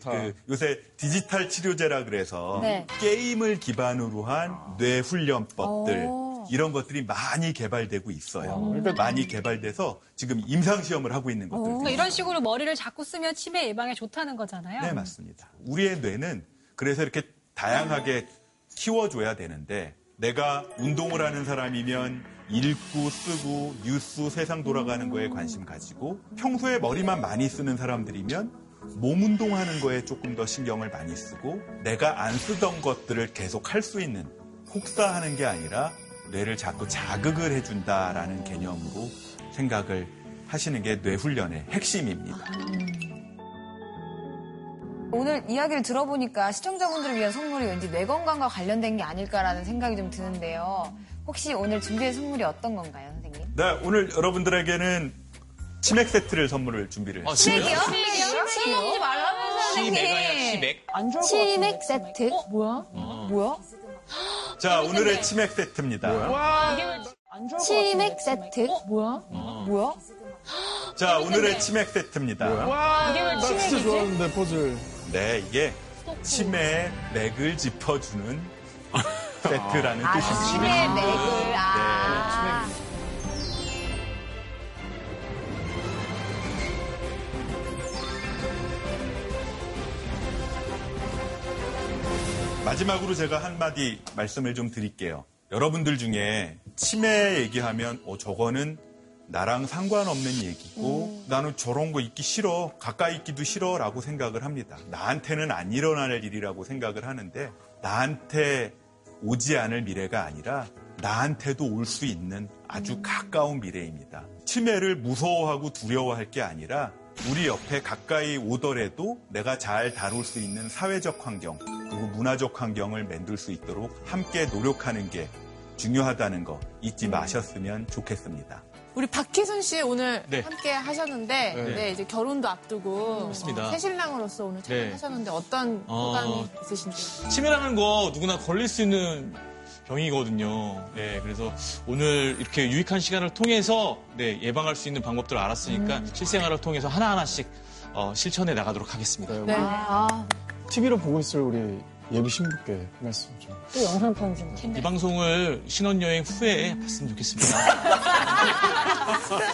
그 요새 디지털 치료제라 그래서 네. 게임을 기반으로 한 뇌 훈련법들 이런 것들이 많이 개발되고 있어요. 그러니까 많이 개발돼서 지금 임상 시험을 하고 있는 것들. 그러니까 이런 식으로 머리를 자꾸 쓰면 치매 예방에 좋다는 거잖아요. 네, 맞습니다. 우리의 뇌는 그래서 이렇게 다양하게 키워줘야 되는데 내가 운동을 하는 사람이면 읽고 쓰고 뉴스 세상 돌아가는 거에 관심 가지고 평소에 머리만 많이 쓰는 사람들이면 몸 운동하는 거에 조금 더 신경을 많이 쓰고 내가 안 쓰던 것들을 계속 할 수 있는 혹사하는 게 아니라 뇌를 자꾸 자극을 해준다라는 개념으로 생각을 하시는 게 뇌 훈련의 핵심입니다. 오늘 이야기를 들어보니까 시청자분들을 위한 선물이 왠지 뇌 건강과 관련된 게 아닐까라는 생각이 좀 드는데요. 혹시 오늘 준비한 선물이 어떤 건가요, 선생님? 네, 오늘 여러분들에게는 치맥 세트를 선물을 준비를 아, 했습니다. 치맥이요? 치맥이요? 술 먹지 말라면서 치맥 아니야, 선생님. 치맥. 치맥 세트? 뭐야? 뭐야? 자, 오늘의 치맥 세트입니다. 치맥 세트? 뭐야? 뭐야? 자, 오늘의 치맥 세트입니다. 이게 왜 나 진짜 치맥이지? 좋아하는데 퍼즐. 네, 이게 치매의 맥을 짚어주는 세트라는 아, 뜻입니다. 치매 맥을, 아. 마지막으로 제가 한마디 말씀을 좀 드릴게요. 여러분들 중에 치매 얘기하면 어, 저거는 나랑 상관없는 얘기고 나는 저런 거 있기 싫어 가까이 있기도 싫어 라고 생각을 합니다. 나한테는 안 일어날 일이라고 생각을 하는데 나한테 오지 않을 미래가 아니라 나한테도 올 수 있는 아주 가까운 미래입니다. 치매를 무서워하고 두려워할 게 아니라 우리 옆에 가까이 오더라도 내가 잘 다룰 수 있는 사회적 환경 그리고 문화적 환경을 만들 수 있도록 함께 노력하는 게 중요하다는 거 잊지 마셨으면 좋겠습니다. 우리 박희순 씨 오늘 네. 함께 하셨는데 네. 네, 이제 결혼도 앞두고 맞습니다. 새 신랑으로서 오늘 네. 참여하셨는데 어떤 어. 소감이 있으신지? 치매라는 거 누구나 걸릴 수 있는 병이거든요. 네, 그래서 오늘 이렇게 유익한 시간을 통해서 네, 예방할 수 있는 방법들을 알았으니까 실생활을 통해서 하나하나씩 어, 실천해 나가도록 하겠습니다. 네. 아, TV로 보고 있을 우리 예비 신부께 한 말씀 좀. 또 영상 편지. 이 방송을 신혼여행 후에 봤으면 좋겠습니다.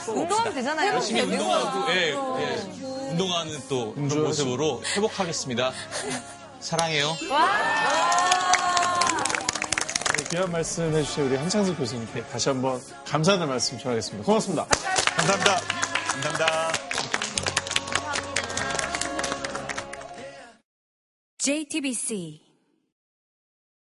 운동하면 되잖아요. 열심히 운동하고, 예, 예, 운동하는 또 그런 모습으로 회복하겠습니다. 사랑해요. 귀한 말씀 해주신 우리 한창수 교수님께 다시 한번 감사하는 말씀 전하겠습니다. 고맙습니다. 감사합니다. 감사합니다. JTBC